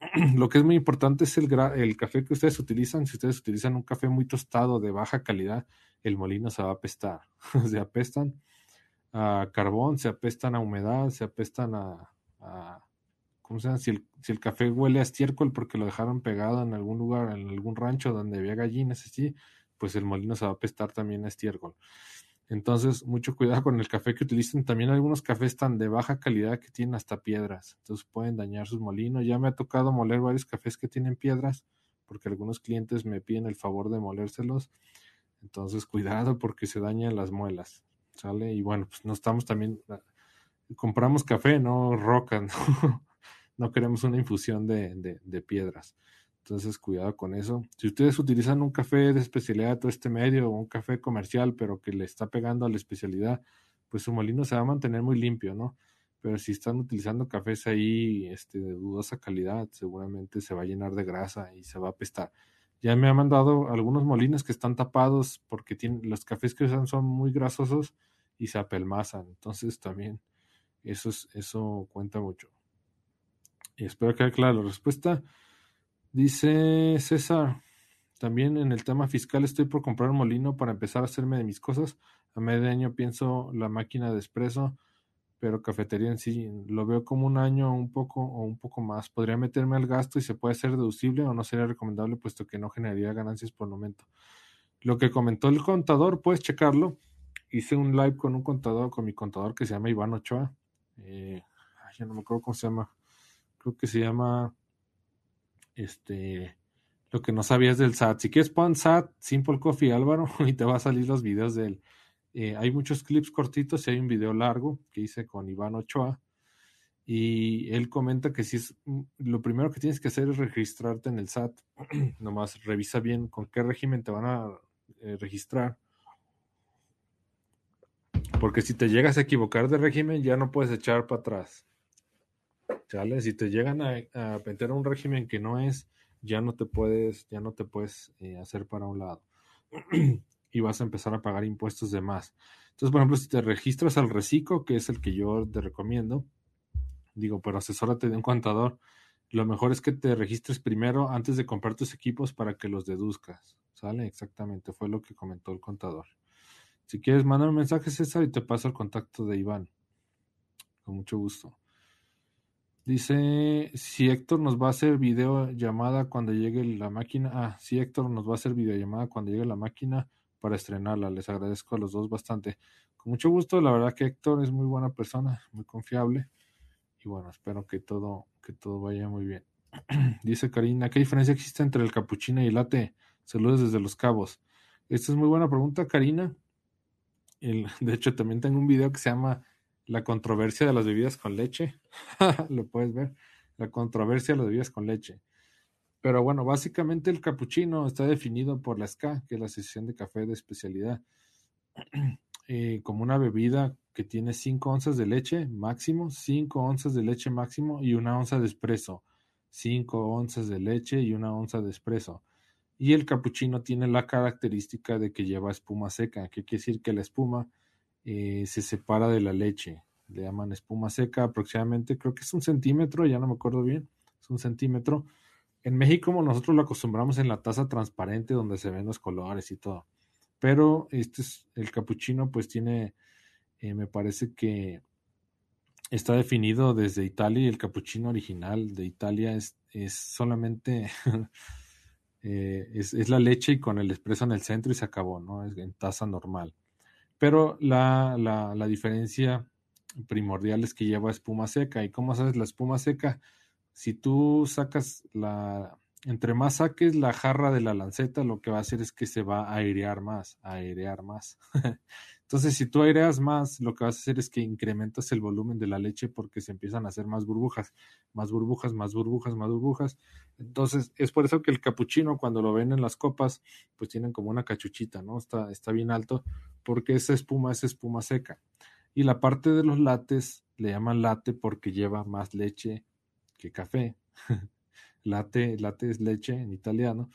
Lo que es muy importante es el, el café que ustedes utilizan. Si ustedes utilizan un café muy tostado de baja calidad, el molino se va a apestar. se apestan a carbón, se apestan a humedad, se apestan a, ¿cómo se llama? Si el, si el, café huele a estiércol porque lo dejaron pegado en algún lugar, en algún rancho donde había gallinas, así, pues el molino se va a apestar también a estiércol. Entonces, mucho cuidado con el café que utilicen. También algunos cafés están de baja calidad que tienen hasta piedras. Entonces pueden dañar sus molinos. Ya me ha tocado moler varios cafés que tienen piedras, porque algunos clientes me piden el favor de molérselos. Entonces, cuidado porque se dañan las muelas. ¿Sale? Y bueno, pues no estamos también. Ah, compramos café, no roca, no, queremos una infusión de, de piedras. Entonces, cuidado con eso. Si ustedes utilizan un café de especialidad todo este medio o un café comercial, pero que le está pegando a la especialidad, pues su molino se va a mantener muy limpio, ¿no? Pero si están utilizando cafés ahí este, de dudosa calidad, seguramente se va a llenar de grasa y se va a apestar. Ya me ha mandado algunos molinos que están tapados porque tienen, los cafés que usan son muy grasosos y se apelmazan. Entonces también eso, es, eso cuenta mucho. Y espero que haya clara la respuesta. Dice César, también en el tema fiscal estoy por comprar un molino para empezar a hacerme de mis cosas. A medio año pienso la máquina de espresso, pero cafetería en sí lo veo como un año un poco o un poco más. Podría meterme al gasto y se puede hacer deducible o no sería recomendable puesto que no generaría ganancias por el momento. Lo que comentó el contador, puedes checarlo. Hice un live con un contador, con mi contador que se llama Iván Ochoa. Eh, ya no me acuerdo cómo se llama. Creo que se llama este lo que no sabías del SAT. Si quieres pon SAT, Simple Coffee Álvaro, y te va a salir los videos de él. Eh, hay muchos clips cortitos y hay un video largo que hice con Iván Ochoa. Y él comenta que si es mm, lo primero que tienes que hacer es registrarte en el SAT. Nomás revisa bien con qué régimen te van a eh, registrar. Porque si te llegas a equivocar de régimen, ya no puedes echar para atrás. Si te llegan a, a meter a un régimen que no es, ya no te puedes, ya no te puedes eh, hacer para un lado. y vas a empezar a pagar impuestos de más. Entonces, por ejemplo, si te registras al reciclo, que es el que yo te recomiendo, digo, pero asesórate de un contador, lo mejor es que te registres primero antes de comprar tus equipos para que los deduzcas. ¿Sale? Exactamente, fue lo que comentó el contador. Si quieres, mandar un mensaje, César, y te paso el contacto de Iván. Con mucho gusto. Dice, si Héctor nos va a hacer videollamada cuando llegue la máquina. Ah, si Héctor nos va a hacer videollamada cuando llegue la máquina para estrenarla. Les agradezco a los dos bastante. Con mucho gusto, la verdad que Héctor es muy buena persona, muy confiable. Y bueno, espero que todo, que todo vaya muy bien. Dice Karina, ¿qué diferencia existe entre el capuchino y el latte? Saludos desde Los Cabos. Esta es muy buena pregunta, Karina. de hecho, también tengo un video que se llama La controversia de las bebidas con leche. Lo puedes ver. La controversia de las bebidas con leche. Pero bueno, básicamente el capuchino está definido por la SCA, que es la Asociación de Café de Especialidad, eh, como una bebida que tiene 5 onzas de leche máximo, 5 onzas de leche máximo y una onza de espresso. 5 onzas de leche y una onza de espresso. Y el capuchino tiene la característica de que lleva espuma seca, que quiere decir que la espuma eh, se separa de la leche. Le llaman espuma seca aproximadamente, creo que es un centímetro, ya no me acuerdo bien, es un centímetro. En México nosotros lo acostumbramos en la taza transparente donde se ven los colores y todo. Pero este es el capuchino pues tiene, eh, me parece que está definido desde Italia y el capuchino original de Italia es, es solamente Eh, es, la leche y con el espresso en el centro y se acabó, ¿no? Es en taza normal. Pero la, la, diferencia primordial es que lleva espuma seca. ¿Y cómo sabes la espuma seca? Si tú sacas la... Entre más saques la jarra de la lanceta, lo que va a hacer es que se va a airear más, a airear más. Entonces, si tú aireas más, lo que vas a hacer es que incrementas el volumen de la leche porque se empiezan a hacer más burbujas, más burbujas, más burbujas, más burbujas. Entonces, es por eso que el capuchino, cuando lo ven en las copas, pues tienen como una cachuchita, ¿no? Está, está bien alto porque esa espuma es espuma seca. Y la parte de los lates le llaman latte porque lleva más leche que café. latte, latte es leche en italiano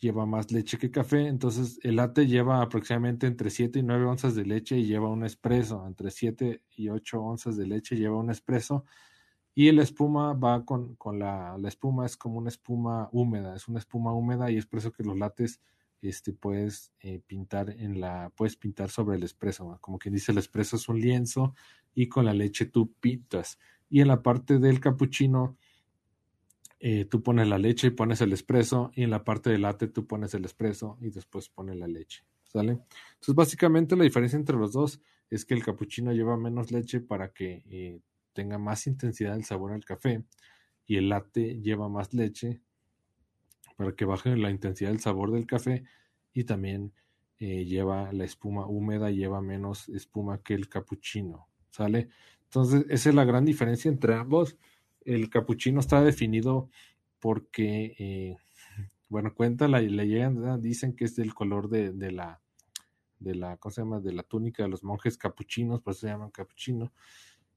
lleva más leche que café, entonces el latte lleva aproximadamente entre 7 y 9 onzas de leche y lleva un espresso, entre 7 y 8 onzas de leche lleva un espresso y la espuma va con, con la, la, espuma es como una espuma húmeda, es una espuma húmeda y es por eso que los lates este, puedes eh, pintar en la, puedes pintar sobre el espresso, como quien dice el espresso es un lienzo y con la leche tú pintas y en la parte del capuchino eh, tú pones la leche y pones el espresso y en la parte del latte tú pones el espresso y después pones la leche, ¿sale? Entonces básicamente la diferencia entre los dos es que el cappuccino lleva menos leche para que eh, tenga más intensidad el sabor al café y el latte lleva más leche para que baje la intensidad del sabor del café y también eh, lleva la espuma húmeda, lleva menos espuma que el cappuccino, ¿sale? Entonces esa es la gran diferencia entre ambos el capuchino está definido porque, eh, bueno, cuenta la leyenda, dicen que es del color de, de, la, de la, ¿cómo se llama? De la túnica de los monjes capuchinos, por eso se llaman capuchino.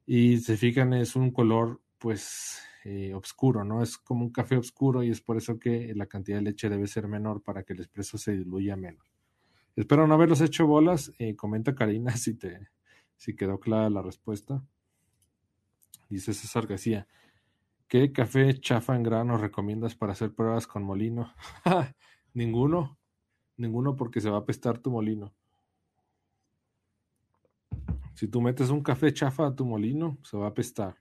Y se fijan, es un color, pues, eh, oscuro, ¿no? Es como un café oscuro y es por eso que la cantidad de leche debe ser menor para que el espresso se diluya menos. Espero no haberlos hecho bolas. Eh, comenta Karina si te si quedó clara la respuesta. Dice César García. ¿Qué café chafa en grano recomiendas para hacer pruebas con molino? ninguno, ninguno porque se va a apestar tu molino. Si tú metes un café chafa a tu molino, se va a apestar.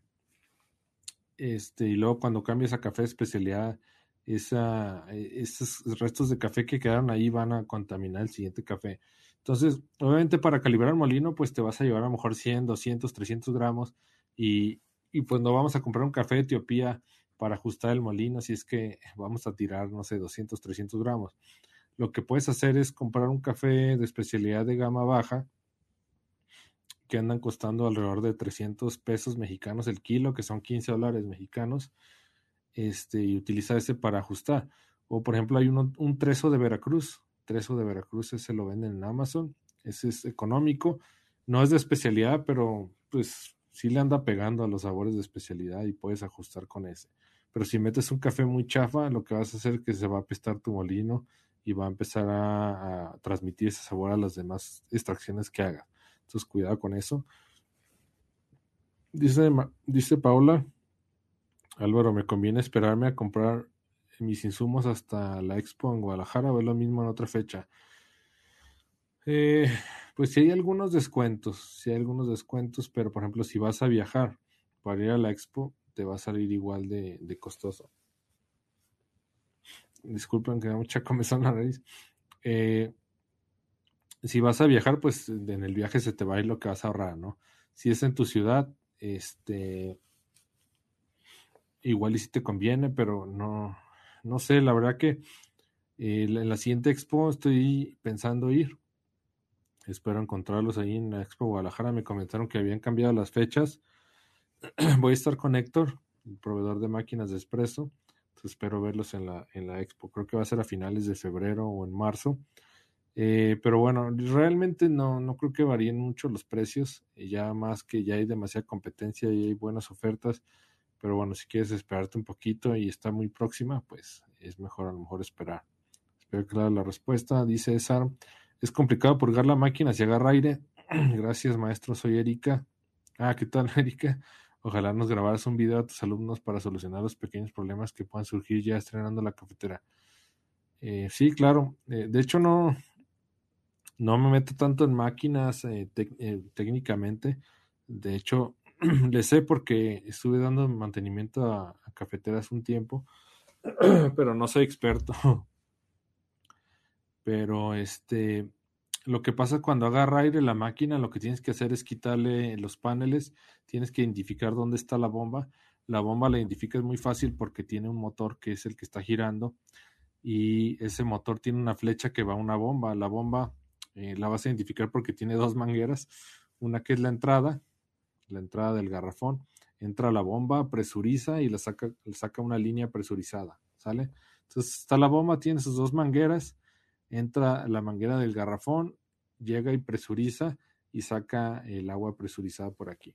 Este, y luego cuando cambias a café de especialidad, esa, esos restos de café que quedaron ahí van a contaminar el siguiente café. Entonces, obviamente para calibrar el molino, pues te vas a llevar a lo mejor 100, 200, 300 gramos y, y pues no vamos a comprar un café de Etiopía para ajustar el molino si es que vamos a tirar, no sé, 200, 300 gramos. Lo que puedes hacer es comprar un café de especialidad de gama baja que andan costando alrededor de 300 pesos mexicanos el kilo, que son 15 dólares mexicanos, este, y utilizar ese para ajustar. O por ejemplo hay un trezo de Veracruz, trezo de Veracruz, ese lo venden en Amazon, ese es económico, no es de especialidad, pero pues sí le anda pegando a los sabores de especialidad y puedes ajustar con ese. Pero si metes un café muy chafa, lo que vas a hacer es que se va a apestar tu molino y va a empezar a, transmitir ese sabor a las demás extracciones que haga. Entonces, cuidado con eso. Dice, dice Paula, Álvaro, me conviene esperarme a comprar mis insumos hasta la expo en Guadalajara o es lo mismo en otra fecha. Eh, pues si hay algunos descuentos, si hay algunos descuentos, pero por ejemplo, si vas a viajar para ir a la expo, te va a salir igual de, costoso. Disculpen que da mucha comezón la nariz. Eh, si vas a viajar, pues en el viaje se te va a ir lo que vas a ahorrar, ¿no? Si es en tu ciudad, este, igual y si te conviene, pero no, no sé, la verdad que eh, en la siguiente expo estoy pensando ir. Espero encontrarlos ahí en la Expo Guadalajara. Me comentaron que habían cambiado las fechas. Voy a estar con Héctor, el proveedor de máquinas de expreso. espero verlos en la, en la expo. Creo que va a ser a finales de febrero o en marzo. Eh, pero bueno, realmente no, no creo que varíen mucho los precios. Ya más que ya hay demasiada competencia y hay buenas ofertas. Pero bueno, si quieres esperarte un poquito y está muy próxima, pues es mejor a lo mejor esperar. Espero que la respuesta. Dice César, es complicado purgar la máquina si agarra aire. Gracias, maestro. Soy Erika. Ah, ¿qué tal, Erika? Ojalá nos grabaras un video a tus alumnos para solucionar los pequeños problemas que puedan surgir ya estrenando la cafetera. Eh, sí, claro. Eh, de hecho, no, no me meto tanto en máquinas eh, técnicamente. De hecho, le sé porque estuve dando mantenimiento a, cafeteras un tiempo, pero no soy experto. Pero este, lo que pasa cuando agarra aire la máquina, lo que tienes que hacer es quitarle los paneles, tienes que identificar dónde está la bomba. La bomba la identificas muy fácil porque tiene un motor que es el que está girando y ese motor tiene una flecha que va a una bomba. La bomba eh, la vas a identificar porque tiene dos mangueras, una que es la entrada la entrada del garrafón, entra la bomba, presuriza y la saca, saca una línea presurizada, ¿sale? Entonces está la bomba, tiene sus dos mangueras, entra la manguera del garrafón, llega y presuriza y saca el agua presurizada por aquí.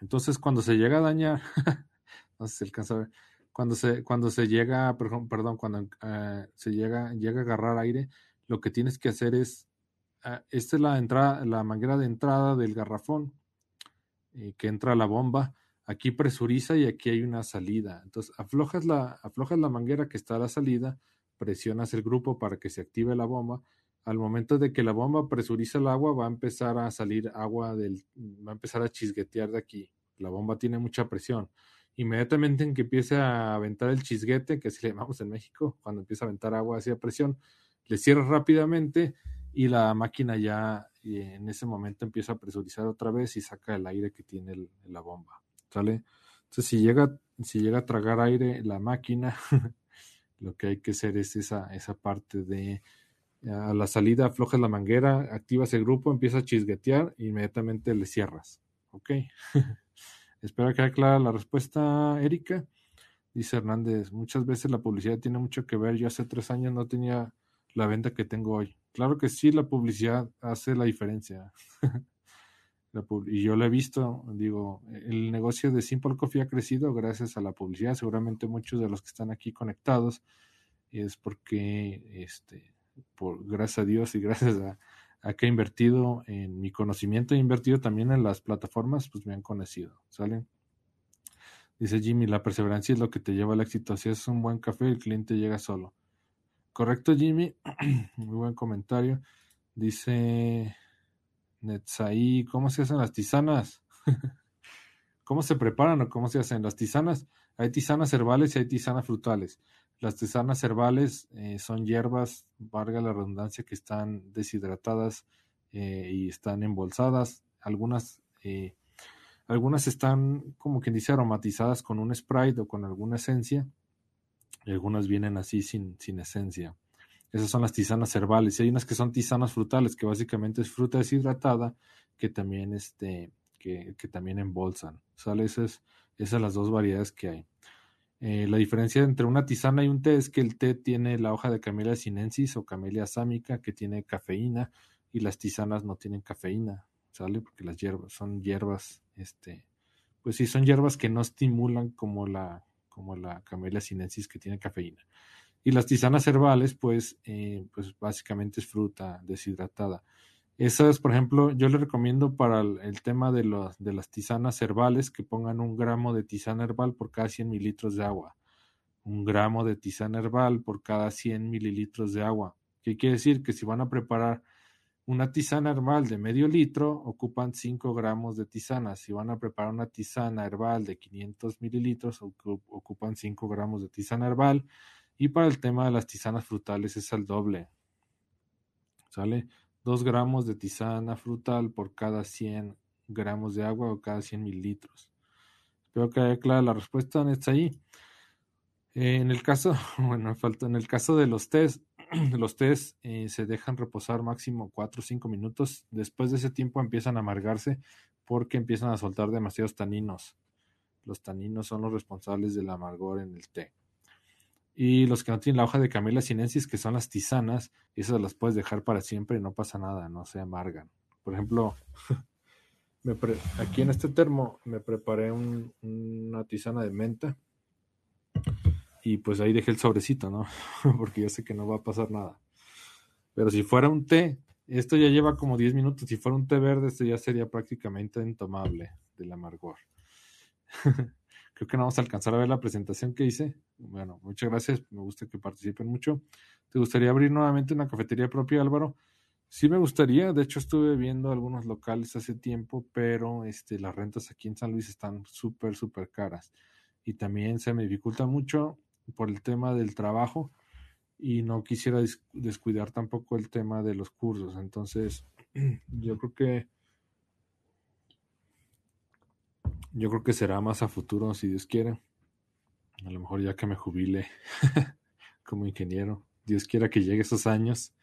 Entonces cuando se llega a dañar, no sé si alcanza a ver, cuando se, cuando se llega, perdón, cuando eh, se llega, llega a agarrar aire, lo que tienes que hacer es, uh, esta es la entrada, la manguera de entrada del garrafón, eh, que entra la bomba, aquí presuriza y aquí hay una salida. Entonces aflojas la, aflojas la manguera que está a la salida, presionas el grupo para que se active la bomba. Al momento de que la bomba presuriza el agua, va a empezar a salir agua del, va a empezar a chisguetear de aquí. La bomba tiene mucha presión. Inmediatamente en que empiece a aventar el chisguete, que así le llamamos en México, cuando empieza a aventar agua hacia presión, le cierras rápidamente y la máquina ya y en ese momento empieza a presurizar otra vez y saca el aire que tiene la bomba. ¿Sale? Entonces, si llega, si llega a tragar aire la máquina, lo que hay que hacer es esa, esa parte de a la salida aflojas la manguera, activas el grupo, empieza a chisguetear e inmediatamente le cierras. ¿Ok? Espero que haya clara la respuesta, Erika. Dice Hernández, muchas veces la publicidad tiene mucho que ver. Yo hace tres años no tenía la venta que tengo hoy. Claro que sí, la publicidad hace la diferencia. y yo lo he visto, digo, el negocio de Simple Coffee ha crecido gracias a la publicidad. Seguramente muchos de los que están aquí conectados es porque, este, por, gracias a Dios y gracias a, que he invertido en mi conocimiento, he invertido también en las plataformas, pues me han conocido, ¿sale? Dice Jimmy, la perseverancia es lo que te lleva al éxito. Si es un buen café, el cliente llega solo. Correcto, Jimmy. Muy buen comentario. Dice Netzai, ¿cómo se hacen las tisanas? ¿Cómo se preparan o cómo se hacen las tisanas? Hay tisanas herbales y hay tisanas frutales. Las tisanas herbales eh, son hierbas, valga la redundancia, que están deshidratadas eh, y están embolsadas. Algunas, eh, Algunas están, como quien dice, aromatizadas con un Sprite o con alguna esencia. Y algunas vienen así sin, sin esencia. Esas son las tisanas herbales. Y hay unas que son tisanas frutales, que básicamente es fruta deshidratada, que también, este, que, que también embolsan. ¿Sale? Esas, esas las dos variedades que hay. Eh, la diferencia entre una tisana y un té es que el té tiene la hoja de Camellia sinensis o Camellia sámica que tiene cafeína y las tisanas no tienen cafeína, ¿sale? Porque las hierbas son hierbas, este, pues sí, son hierbas que no estimulan como la, como la Camellia sinensis que tiene cafeína. Y las tisanas herbales, pues, eh, pues básicamente es fruta deshidratada. Esas, por ejemplo, yo le recomiendo para el, tema de, los, de las tisanas herbales que pongan un gramo de tisana herbal por cada 100 mililitros de agua. Un gramo de tisana herbal por cada 100 mililitros de agua. ¿Qué quiere decir? Que si van a preparar una tisana herbal de medio litro, ocupan 5 gramos de tisana. Si van a preparar una tisana herbal de 500 mililitros, ocupan 5 gramos de tisana herbal. Y para el tema de las tisanas frutales es al doble. ¿Sale? 2 gramos de tisana frutal por cada 100 gramos de agua o cada 100 mililitros. Espero que haya clara la respuesta. Está ahí. en el caso, bueno, falta, en el caso de los test, los test eh, se dejan reposar máximo 4 o 5 minutos. Después de ese tiempo empiezan a amargarse porque empiezan a soltar demasiados taninos. Los taninos son los responsables del amargor en el té. Y los que no tienen la hoja de Camellia sinensis, que son las tisanas, esas las puedes dejar para siempre y no pasa nada, no se amargan. Por ejemplo, aquí en este termo me preparé una tisana de menta y pues ahí dejé el sobrecito, ¿no? Porque yo sé que no va a pasar nada. Pero si fuera un té, esto ya lleva como 10 minutos, si fuera un té verde, esto ya sería prácticamente intomable del amargor. Creo que no vamos a alcanzar a ver la presentación que hice. Bueno, muchas gracias. Me gusta que participen mucho. ¿Te gustaría abrir nuevamente una cafetería propia, Álvaro? Sí me gustaría. De hecho, estuve viendo algunos locales hace tiempo, pero este, las rentas aquí en San Luis están súper, súper caras. Y también se me dificulta mucho por el tema del trabajo y no quisiera descuidar tampoco el tema de los cursos. Entonces, yo creo que Yo creo que será más a futuro, si Dios quiere. A lo mejor ya que me jubile como ingeniero. Dios quiera que llegue esos años.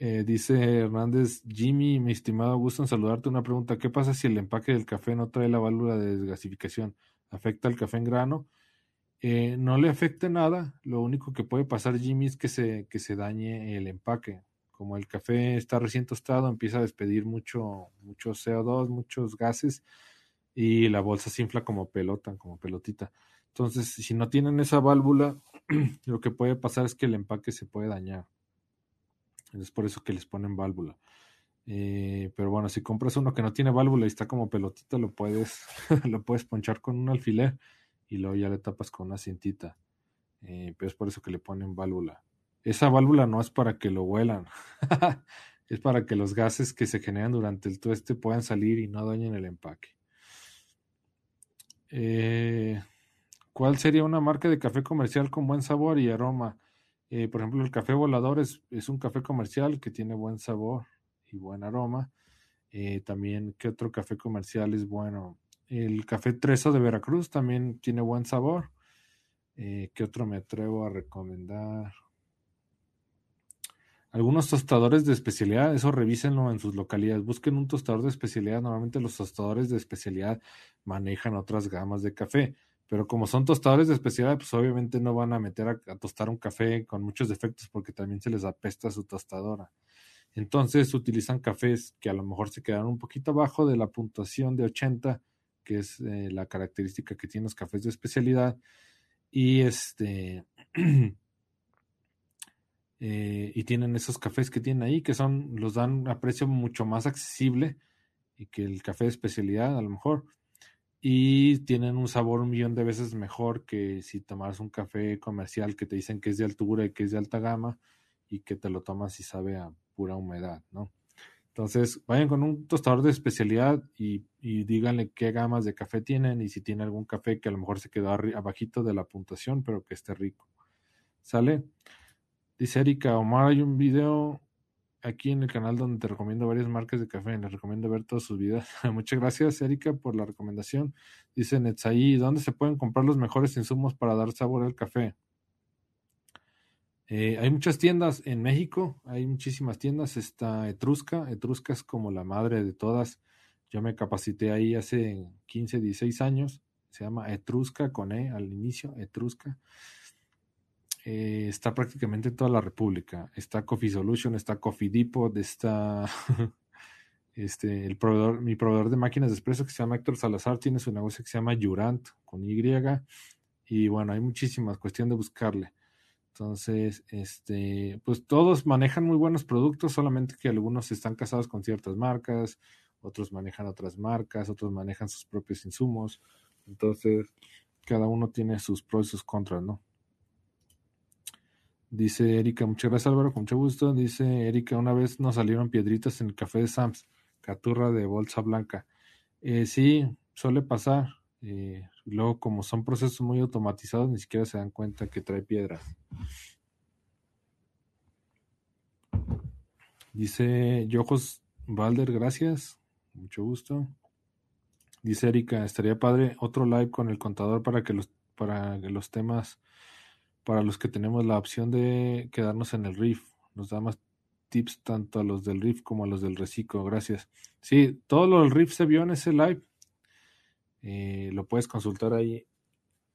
Eh, dice Hernández, Jimmy, mi estimado, gusto en saludarte. Una pregunta, ¿qué pasa si el empaque del café no trae la válvula de desgasificación? ¿Afecta al café en grano? Eh, no le afecta nada. Lo único que puede pasar, Jimmy, es que se, que se dañe el empaque. Como el café está recién tostado, empieza a despedir mucho, mucho CO2, muchos gases y la bolsa se infla como pelota, como pelotita. Entonces, si no tienen esa válvula, lo que puede pasar es que el empaque se puede dañar. Es por eso que les ponen válvula. Eh, pero bueno, si compras uno que no tiene válvula y está como pelotita, lo puedes, lo puedes ponchar con un alfiler y luego ya le tapas con una cintita. Eh, pero es por eso que le ponen válvula. Esa válvula no es para que lo huelan, es para que los gases que se generan durante el tueste puedan salir y no dañen el empaque. Eh, ¿Cuál sería una marca de café comercial con buen sabor y aroma? Eh, por ejemplo, el café volador es, un café comercial que tiene buen sabor y buen aroma. También, ¿qué otro café comercial es bueno? El café Treso de Veracruz también tiene buen sabor. ¿Qué otro me atrevo a recomendar? Algunos tostadores de especialidad, eso revísenlo en sus localidades. Busquen un tostador de especialidad. Normalmente los tostadores de especialidad manejan otras gamas de café. Pero como son tostadores de especialidad, pues obviamente no van a meter a, tostar un café con muchos defectos porque también se les apesta su tostadora. Entonces utilizan cafés que a lo mejor se quedan un poquito abajo de la puntuación de 80, que es eh, la característica que tienen los cafés de especialidad. Y este Eh, y tienen esos cafés que tienen ahí que son los dan a precio mucho más accesible y que el café de especialidad a lo mejor y tienen un sabor un millón de veces mejor que si tomaras un café comercial que te dicen que es de altura y que es de alta gama y que te lo tomas y sabe a pura humedad, ¿no? Entonces, vayan con un tostador de especialidad y, y díganle qué gamas de café tienen y si tiene algún café que a lo mejor se quedó abajito de la puntuación, pero que esté rico. ¿Sale? Dice Erika, Omar, hay un video aquí en el canal donde te recomiendo varias marcas de café. Les recomiendo ver todas sus videos. Muchas gracias, Erika, por la recomendación. Dice Netzaí, ¿dónde se pueden comprar los mejores insumos para dar sabor al café? Eh, hay muchas tiendas en México, hay muchísimas tiendas. Está Etrusca, Etrusca es como la madre de todas. Yo me capacité ahí hace 15, 16 años. Se llama Etrusca con E al inicio, Etrusca. Eh, está prácticamente en toda la República. Está Coffee Solution, está Coffee Depot, está este, el proveedor, mi proveedor de máquinas de expreso que se llama Héctor Salazar, tiene su negocio que se llama Jurant con Y. Y bueno, hay muchísimas, cuestión de buscarle. Entonces, este, pues todos manejan muy buenos productos, solamente que algunos están casados con ciertas marcas, otros manejan otras marcas, otros manejan sus propios insumos. Entonces, cada uno tiene sus pros y sus contras, ¿no? Dice Erika, muchas gracias Álvaro, con mucho gusto. Dice Erika, una vez nos salieron piedritas en el café de Sams, caturra de bolsa blanca. Eh, sí, suele pasar. Eh, luego, como son procesos muy automatizados, ni siquiera se dan cuenta que trae piedras. Dice Yojos Valder, gracias. Mucho gusto. Dice Erika, estaría padre otro live con el contador para que los, para que los temas para los que tenemos la opción de quedarnos en el RIF. Nos da más tips tanto a los del RIF como a los del reciclo. Gracias. Sí, todo lo del RIF se vio en ese live. Eh, lo puedes consultar ahí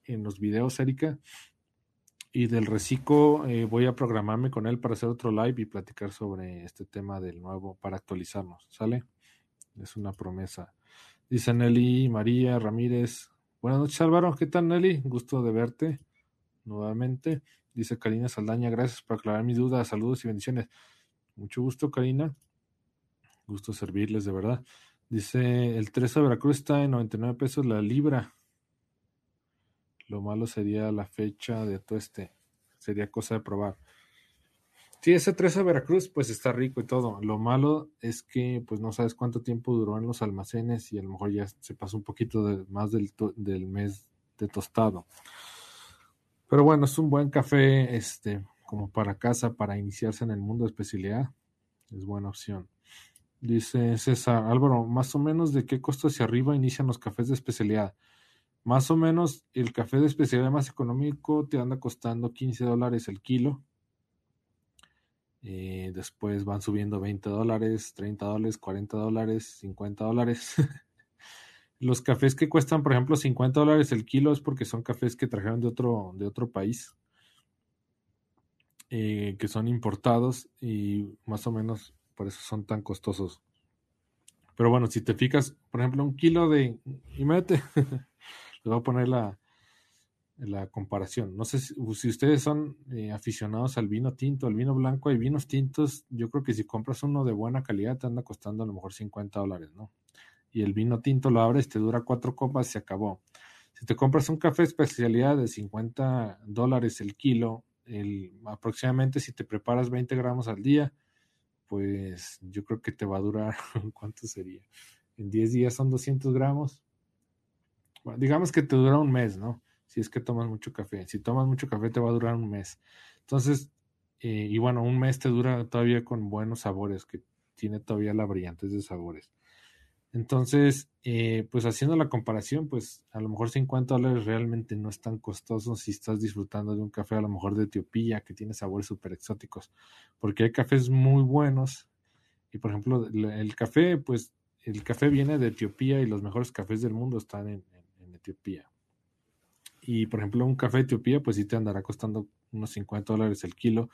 en los videos, Erika. Y del reciclo eh, voy a programarme con él para hacer otro live y platicar sobre este tema del nuevo para actualizarnos. ¿Sale? Es una promesa. Dice Nelly María Ramírez. Buenas noches, Álvaro. ¿Qué tal, Nelly? Gusto de verte nuevamente. Dice Karina Saldaña, gracias por aclarar mis dudas, saludos y bendiciones. Mucho gusto, Karina. Gusto servirles, de verdad. Dice, el 3 de Veracruz está en 99 pesos la libra. Lo malo sería la fecha de todo este. Sería cosa de probar. Sí, ese 13 de Veracruz, pues está rico y todo. Lo malo es que, pues no sabes cuánto tiempo duró en los almacenes y a lo mejor ya se pasó un poquito más del, del mes de tostado. Pero bueno, es un buen café este, como para casa, para iniciarse en el mundo de especialidad. Es buena opción. Dice César, Álvaro, más o menos de qué costo hacia arriba inician los cafés de especialidad. Más o menos el café de especialidad más económico te anda costando 15 dólares el kilo. Eh, después van subiendo 20 dólares, 30 dólares, 40 dólares, 50 dólares. Los cafés que cuestan, por ejemplo, 50 dólares el kilo es porque son cafés que trajeron de otro, de otro país, eh, que son importados y más o menos por eso son tan costosos. Pero bueno, si te fijas, por ejemplo, un kilo de... Imagínate, les voy a poner la, la comparación. No sé si, ustedes son eh, aficionados al vino tinto, al vino blanco, hay vinos tintos. Yo creo que si compras uno de buena calidad te anda costando a lo mejor 50 dólares, ¿no? y el vino tinto lo abres, te dura cuatro copas, se acabó. Si te compras un café especialidad de 50 dólares el kilo, el, aproximadamente si te preparas 20 gramos al día, pues yo creo que te va a durar, ¿cuánto sería? En 10 días son 200 gramos. Bueno, digamos que te dura un mes, ¿no? Si es que tomas mucho café. Si tomas mucho café te va a durar un mes. Entonces, eh, y bueno, un mes te dura todavía con buenos sabores, que tiene todavía la brillantez de sabores. Entonces, eh, pues haciendo la comparación, pues a lo mejor 50 dólares realmente no es tan costoso si estás disfrutando de un café a lo mejor de Etiopía que tiene sabores súper exóticos, porque hay cafés muy buenos y por ejemplo el café, pues el café viene de Etiopía y los mejores cafés del mundo están en, en Etiopía. Y por ejemplo un café de Etiopía, pues sí te andará costando unos 50 dólares el kilo,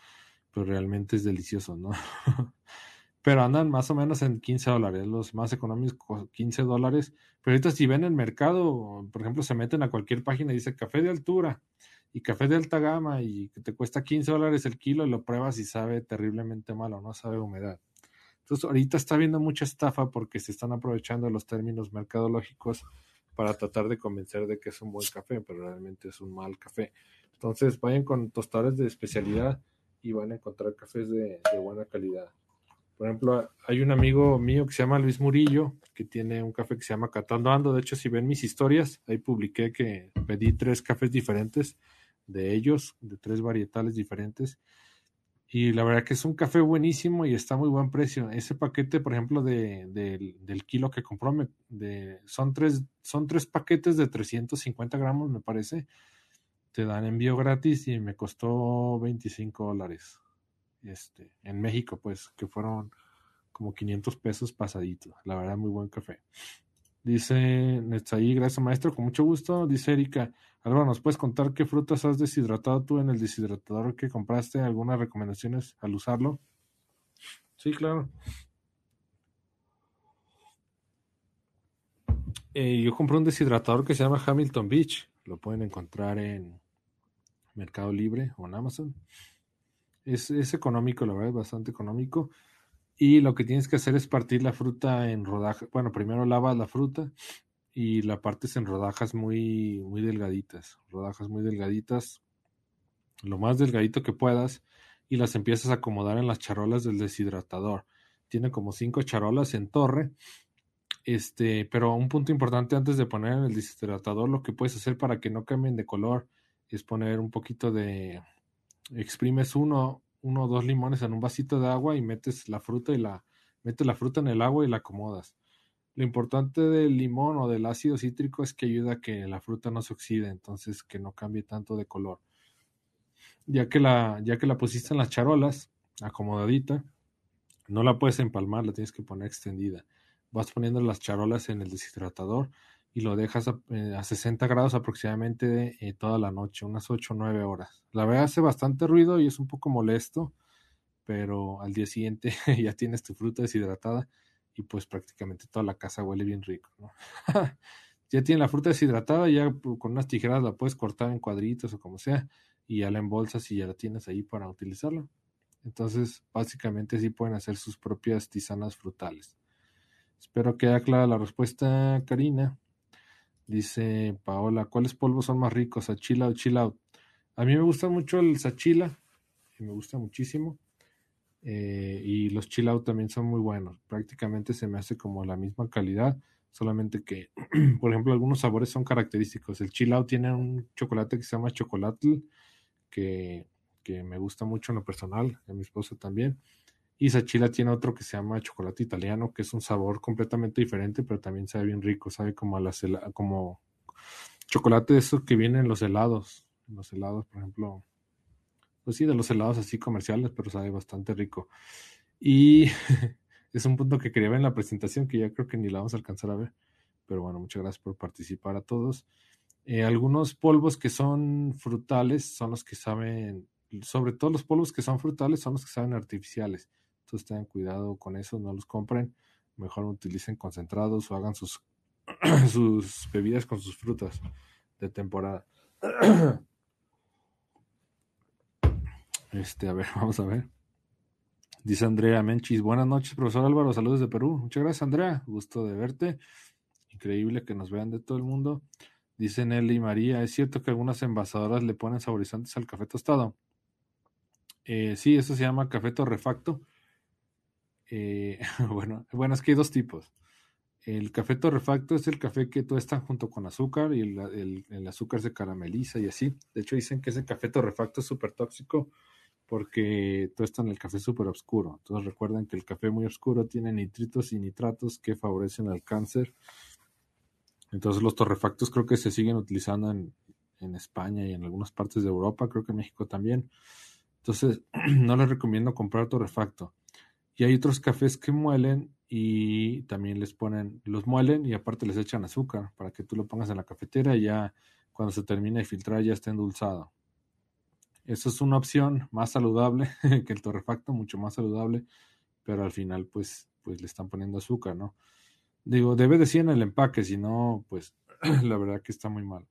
pero realmente es delicioso, ¿no? pero andan más o menos en 15 dólares, los más económicos 15 dólares. Pero ahorita si ven el mercado, por ejemplo, se meten a cualquier página y dice café de altura y café de alta gama y que te cuesta 15 dólares el kilo y lo pruebas y sabe terriblemente malo, no sabe humedad. Entonces ahorita está habiendo mucha estafa porque se están aprovechando los términos mercadológicos para tratar de convencer de que es un buen café, pero realmente es un mal café. Entonces vayan con tostadores de especialidad y van a encontrar cafés de buena calidad. Por ejemplo, hay un amigo mío que se llama Luis Murillo, que tiene un café que se llama Catando Ando. De hecho, si ven mis historias, ahí publiqué que pedí tres cafés diferentes de ellos, de tres varietales diferentes. Y la verdad que es un café buenísimo y está muy buen precio. Ese paquete, por ejemplo, de, del kilo que compró, de, son, tres, son tres paquetes de 350 gramos, me parece. Te dan envío gratis y me costó 25 dólares. Este, en México, pues, que fueron como 500 pesos pasaditos. La verdad, muy buen café. Dice Netzaí, gracias maestro, con mucho gusto. Dice Erika, Álvaro, ¿nos puedes contar qué frutas has deshidratado tú en el deshidratador que compraste? ¿Algunas recomendaciones al usarlo? Sí, claro. Eh, yo compré un deshidratador que se llama Hamilton Beach. Lo pueden encontrar en Mercado Libre o en Amazon. Es, es económico, la verdad, es bastante económico. Y lo que tienes que hacer es partir la fruta en rodajas. Bueno, primero lavas la fruta y la partes en rodajas muy, muy delgaditas. Rodajas muy delgaditas. Lo más delgadito que puedas. Y las empiezas a acomodar en las charolas del deshidratador. Tiene como cinco charolas en torre. Este, pero un punto importante antes de poner en el deshidratador, lo que puedes hacer para que no cambien de color es poner un poquito de. Exprimes uno, uno o dos limones en un vasito de agua y metes la fruta y la metes la fruta en el agua y la acomodas. Lo importante del limón o del ácido cítrico es que ayuda a que la fruta no se oxide, entonces que no cambie tanto de color. Ya que la, ya que la pusiste en las charolas, acomodadita, no la puedes empalmar, la tienes que poner extendida. Vas poniendo las charolas en el deshidratador y lo dejas a, 60 eh, grados aproximadamente eh, toda la noche, unas 8 o 9 horas. La verdad hace bastante ruido y es un poco molesto, pero al día siguiente ya tienes tu fruta deshidratada y pues prácticamente toda la casa huele bien rico. ya tienes la fruta deshidratada, ya con unas tijeras la puedes cortar en cuadritos o como sea y ya la embolsas y ya la tienes ahí para utilizarla. Entonces, básicamente sí pueden hacer sus propias tisanas frutales. Espero que haya clara la respuesta, Karina. Dice Paola, ¿cuáles polvos son más ricos, Sachila o Chill? A mí me gusta mucho el Sachila, me gusta muchísimo. Eh, y los Chill Out también son muy buenos. Prácticamente se me hace como la misma calidad, solamente que, por ejemplo, algunos sabores son característicos. El Chill Out tiene un chocolate que se llama Chocolatl, que, que me gusta mucho en lo personal, a mi esposa también. Y Sachila tiene otro que se llama chocolate italiano, que es un sabor completamente diferente, pero también sabe bien rico, sabe como a las como chocolate de esos que vienen en los helados. los helados, por ejemplo, pues sí, de los helados así comerciales, pero sabe bastante rico. Y es un punto que quería ver en la presentación, que ya creo que ni la vamos a alcanzar a ver. Pero bueno, muchas gracias por participar a todos. Eh, algunos polvos que son frutales son los que saben, sobre todo los polvos que son frutales son los que saben artificiales. Entonces tengan cuidado con eso, no los compren. Mejor utilicen concentrados o hagan sus, sus bebidas con sus frutas de temporada. Este, a ver, vamos a ver. Dice Andrea Menchis, buenas noches, profesor Álvaro, saludos de Perú. Muchas gracias, Andrea, gusto de verte. Increíble que nos vean de todo el mundo. Dice Nelly María, ¿es cierto que algunas envasadoras le ponen saborizantes al café tostado? Eh, sí, eso se llama café torrefacto. Eh, bueno, bueno, es que hay dos tipos. El café torrefacto es el café que está junto con azúcar y el, azúcar se carameliza y así. De hecho, dicen que ese café torrefacto es súper tóxico porque en el café súper oscuro. Entonces recuerden que el café muy oscuro tiene nitritos y nitratos que favorecen al cáncer. Entonces los torrefactos creo que se siguen utilizando en, en España y en algunas partes de Europa, creo que en México también. Entonces no les recomiendo comprar torrefacto. Y hay otros cafés que muelen y también les ponen, los muelen y aparte les echan azúcar para que tú lo pongas en la cafetera y ya cuando se termine de filtrar ya está endulzado. Eso es una opción más saludable que el torrefacto, mucho más saludable, pero al final pues, pues le están poniendo azúcar, ¿no? Digo, debe decir en el empaque, si no, pues la verdad que está muy mal.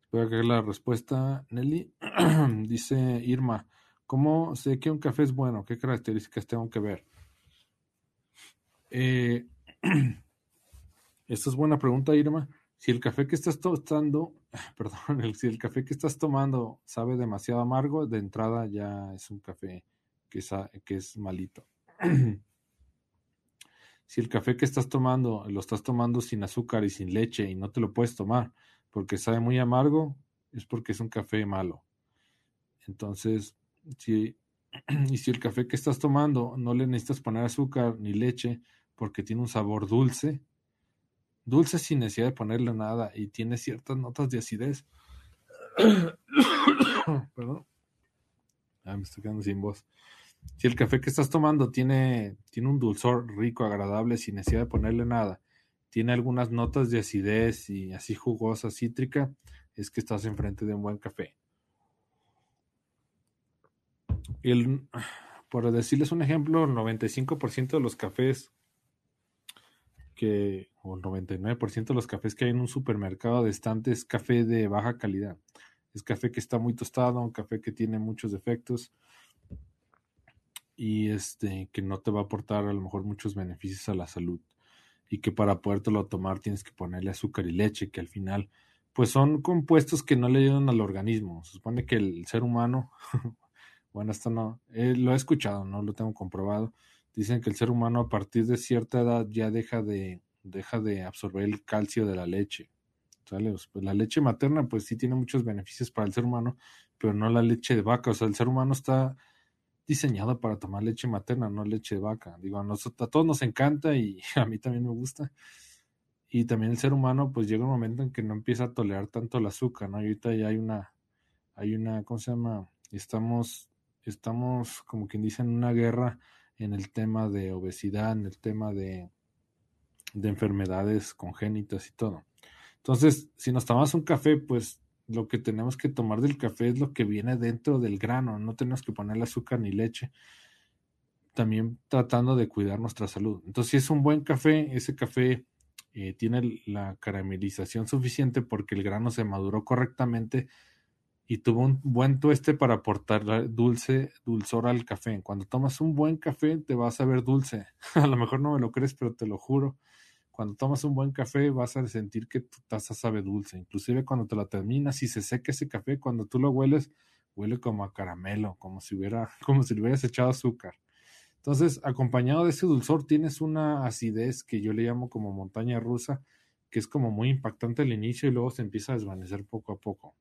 Espero que la respuesta, Nelly. Dice Irma, ¿Cómo sé que un café es bueno? ¿Qué características tengo que ver? Eh, esta es buena pregunta, Irma. Si el café que estás tostando, perdón, si el café que estás tomando sabe demasiado amargo, de entrada ya es un café que, que es malito. si el café que estás tomando lo estás tomando sin azúcar y sin leche y no te lo puedes tomar porque sabe muy amargo, es porque es un café malo. Entonces, Si, y si el café que estás tomando no le necesitas poner azúcar ni leche porque tiene un sabor dulce, dulce sin necesidad de ponerle nada y tiene ciertas notas de acidez. Perdón. Ah, me estoy quedando sin voz. Si el café que estás tomando tiene, tiene un dulzor rico, agradable, sin necesidad de ponerle nada, tiene algunas notas de acidez y así jugosa, cítrica, es que estás enfrente de un buen café. El, por decirles un ejemplo, el 95% de los cafés que, o el 99% de los cafés que hay en un supermercado de estante es café de baja calidad. Es café que está muy tostado, un café que tiene muchos defectos y este que no te va a aportar a lo mejor muchos beneficios a la salud y que para podértelo tomar tienes que ponerle azúcar y leche que al final pues son compuestos que no le ayudan al organismo. Se supone que el ser humano, bueno, esto no, eh, lo he escuchado, no lo tengo comprobado. Dicen que el ser humano a partir de cierta edad ya deja de, deja de absorber el calcio de la leche. Pues la leche materna pues sí tiene muchos beneficios para el ser humano, pero no la leche de vaca. O sea, el ser humano está diseñado para tomar leche materna, no leche de vaca. Digo, a, nosotros, a todos nos encanta y a mí también me gusta. Y también el ser humano, pues llega un momento en que no empieza a tolerar tanto el azúcar, ¿no? Y ahorita ya hay una, hay una, ¿cómo se llama? Estamos, estamos, como quien dice, en una guerra en el tema de obesidad, en el tema de, de enfermedades congénitas y todo. Entonces, si nos tomamos un café, pues lo que tenemos que tomar del café es lo que viene dentro del grano, no tenemos que ponerle azúcar ni leche. También tratando de cuidar nuestra salud. Entonces, si es un buen café, ese café eh, tiene la caramelización suficiente porque el grano se maduró correctamente y tuvo un buen tueste para aportar dulce, dulzor al café. Cuando tomas un buen café, te vas a ver dulce. a lo mejor no me lo crees, pero te lo juro cuando tomas un buen café vas a sentir que tu taza sabe dulce. Inclusive cuando te la terminas y se seca ese café, cuando tú lo hueles, huele como a caramelo, como si hubiera, como si le hubieras echado azúcar. Entonces, acompañado de ese dulzor, tienes una acidez que yo le llamo como montaña rusa, que es como muy impactante al inicio y luego se empieza a desvanecer poco a poco.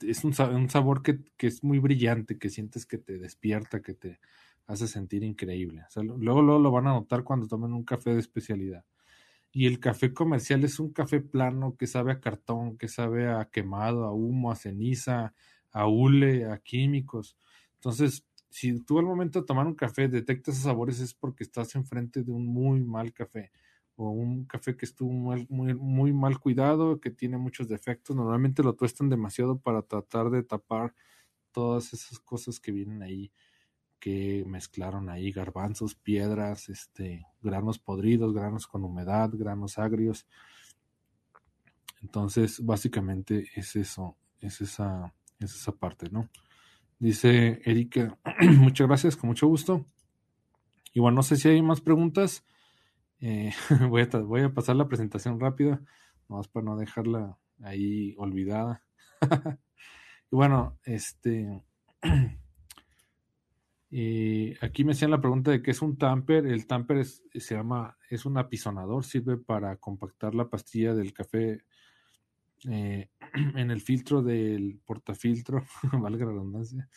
Es un, sabor que, es muy brillante, que sientes que te despierta, que te hace sentir increíble. luego, luego lo van a notar cuando tomen un café de especialidad. Y el café comercial es un café plano que sabe a cartón, que sabe a quemado, a humo, a ceniza, a hule, a químicos. Entonces, si tú al momento de tomar un café detectas esos sabores es porque estás enfrente de un muy mal café o un café que estuvo muy, mal cuidado, que tiene muchos defectos. Normalmente lo tuestan demasiado para tratar de tapar todas esas cosas que vienen ahí que mezclaron ahí garbanzos, piedras, este, granos podridos, granos con humedad, granos agrios. Entonces, básicamente es eso, es esa, es esa parte, ¿no? Dice Erika, muchas gracias, con mucho gusto. Y bueno, no sé si hay más preguntas. Eh, voy, a, pasar la presentación rápida, más para no dejarla ahí olvidada. y bueno, este Y aquí me hacían la pregunta de qué es un tamper. El tamper se llama, es un apisonador, sirve para compactar la pastilla del café eh, en el filtro del portafiltro, valga la redundancia.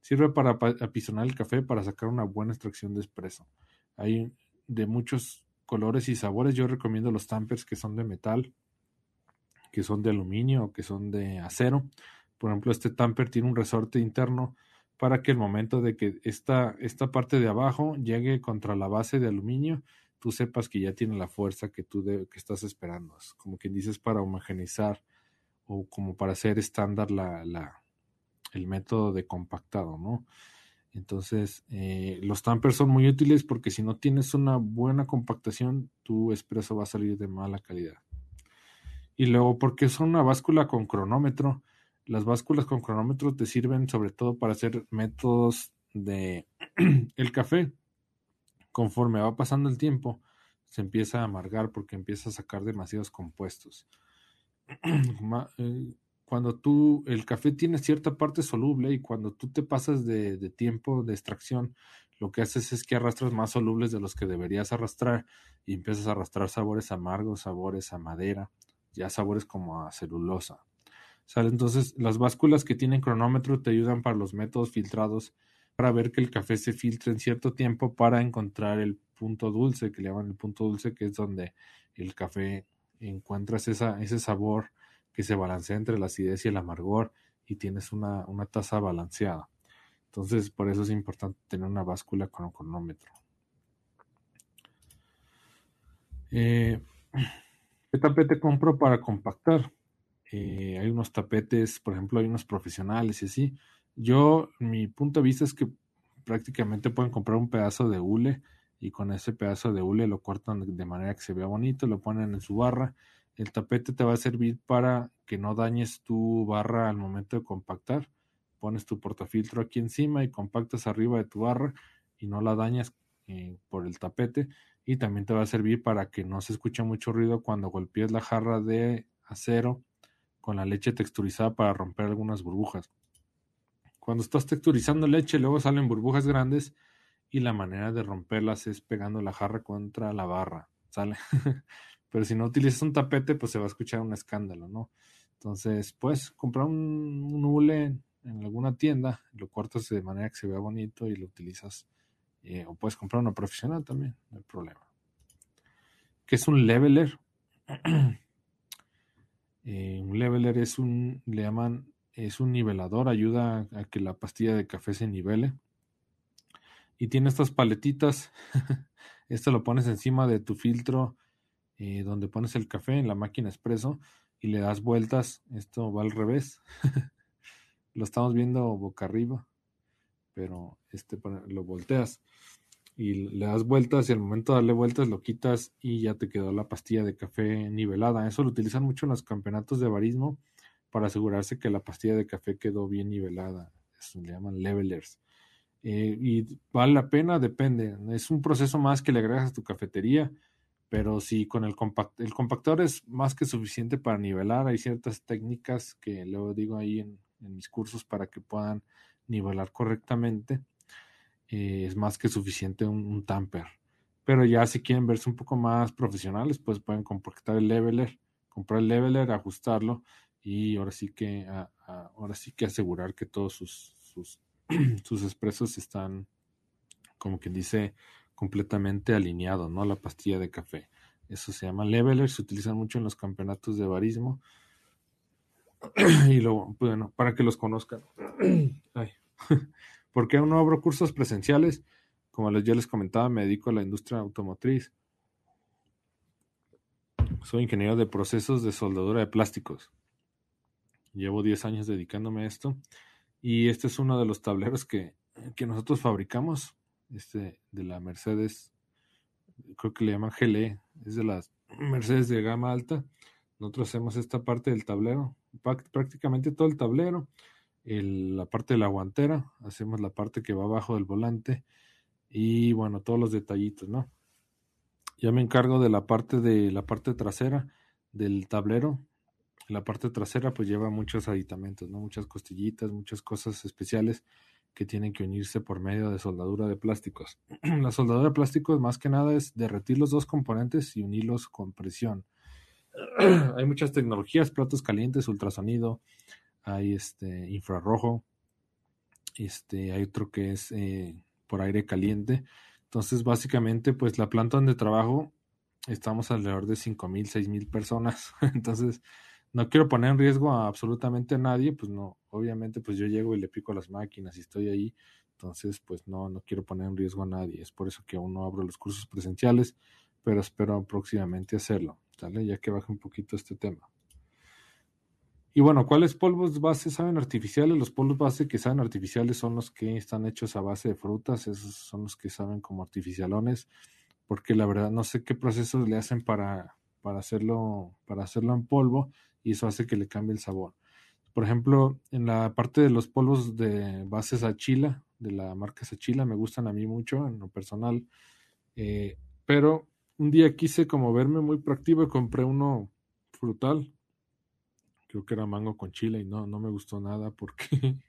Sirve para apisonar el café para sacar una buena extracción de espresso. Hay de muchos colores y sabores. Yo recomiendo los tampers que son de metal, que son de aluminio o que son de acero. Por ejemplo, este tamper tiene un resorte interno para que el momento de que esta, esta parte de abajo llegue contra la base de aluminio, tú sepas que ya tiene la fuerza que tú que estás esperando. Es como quien dices para homogenizar o como para hacer estándar la, la, el método de compactado, ¿no? Entonces, eh, los tampers son muy útiles porque si no tienes una buena compactación, tu expreso va a salir de mala calidad. Y luego, porque son una báscula con cronómetro, las básculas con cronómetro te sirven sobre todo para hacer métodos de el café. Conforme va pasando el tiempo, se empieza a amargar porque empieza a sacar demasiados compuestos. Cuando tú, el café tiene cierta parte soluble y cuando tú te pasas de, de tiempo de extracción, lo que haces es que arrastras más solubles de los que deberías arrastrar y empiezas a arrastrar sabores amargos, sabores a madera, ya sabores como a celulosa. ¿Sale? Entonces, las básculas que tienen cronómetro te ayudan para los métodos filtrados, para ver que el café se filtre en cierto tiempo para encontrar el punto dulce, que le llaman el punto dulce, que es donde el café encuentras esa, ese sabor que se balancea entre la acidez y el amargor y tienes una, una taza balanceada. Entonces, por eso es importante tener una báscula con un cronómetro. Eh, ¿Qué tapete compro para compactar? Eh, hay unos tapetes, por ejemplo, hay unos profesionales y así. Yo, mi punto de vista es que prácticamente pueden comprar un pedazo de hule y con ese pedazo de hule lo cortan de manera que se vea bonito, lo ponen en su barra. El tapete te va a servir para que no dañes tu barra al momento de compactar. Pones tu portafiltro aquí encima y compactas arriba de tu barra y no la dañas eh, por el tapete. Y también te va a servir para que no se escuche mucho ruido cuando golpees la jarra de acero con la leche texturizada para romper algunas burbujas. Cuando estás texturizando leche, luego salen burbujas grandes y la manera de romperlas es pegando la jarra contra la barra, ¿sale? Pero si no utilizas un tapete, pues se va a escuchar un escándalo, ¿no? Entonces, puedes comprar un, hule en, alguna tienda, lo cortas de manera que se vea bonito y lo utilizas. Eh, o puedes comprar uno profesional también, no hay problema. ¿Qué es un leveler? Eh, un leveler es un, le llaman es un nivelador, ayuda a que la pastilla de café se nivele. Y tiene estas paletitas. Esto lo pones encima de tu filtro eh, donde pones el café en la máquina expreso y le das vueltas. Esto va al revés. lo estamos viendo boca arriba, pero este lo volteas y le das vueltas y al momento de darle vueltas lo quitas y ya te quedó la pastilla de café nivelada. Eso lo utilizan mucho en los campeonatos de barismo para asegurarse que la pastilla de café quedó bien nivelada. Eso le llaman levelers. Eh, y vale la pena, depende. Es un proceso más que le agregas a tu cafetería, pero si con el, el compactor es más que suficiente para nivelar. Hay ciertas técnicas que luego digo ahí en, mis cursos para que puedan nivelar correctamente. Eh, es más que suficiente un, un, tamper. Pero ya si quieren verse un poco más profesionales, pues pueden compactar el leveler, comprar el leveler, ajustarlo y ahora sí que, ahora sí que asegurar que todos sus, sus, sus expresos están, como quien dice, completamente alineados, ¿no? La pastilla de café. Eso se llama leveler, se utiliza mucho en los campeonatos de barismo. y luego, bueno, para que los conozcan. Ay. Porque aún no abro cursos presenciales. Como yo les comentaba, me dedico a la industria automotriz. Soy ingeniero de procesos de soldadura de plásticos. Llevo 10 años dedicándome a esto. Y este es uno de los tableros que, nosotros fabricamos. Este de la Mercedes, creo que le llaman GLE, es de las Mercedes de gama alta. Nosotros hacemos esta parte del tablero, prácticamente todo el tablero, la parte de la guantera, hacemos la parte que va abajo del volante y bueno, todos los detallitos, ¿no? Ya me encargo de la parte de la parte trasera del tablero, la parte trasera pues lleva muchos aditamentos, ¿no? Muchas costillitas, muchas cosas especiales que tienen que unirse por medio de soldadura de plásticos. la soldadura de plásticos más que nada es derretir los dos componentes y unirlos con presión. hay muchas tecnologías, platos calientes, ultrasonido, hay este infrarrojo, este, hay otro que es eh, por aire caliente. Entonces, básicamente, pues la planta donde trabajo, estamos alrededor de 5.000, 6.000 personas. Entonces, no quiero poner en riesgo a absolutamente nadie, pues no, obviamente pues yo llego y le pico a las máquinas y estoy ahí, entonces pues no, no quiero poner en riesgo a nadie, es por eso que aún no abro los cursos presenciales, pero espero próximamente hacerlo, ¿sale? Ya que baje un poquito este tema. Y bueno, ¿cuáles polvos base saben artificiales? Los polvos base que saben artificiales son los que están hechos a base de frutas, esos son los que saben como artificialones, porque la verdad no sé qué procesos le hacen para, para hacerlo, para hacerlo en polvo, y eso hace que le cambie el sabor. Por ejemplo, en la parte de los polvos de bases Achila, de la marca Sachila, me gustan a mí mucho en lo personal. Eh, pero un día quise como verme muy proactivo y compré uno frutal. Creo que era mango con chile y no, no me gustó nada porque...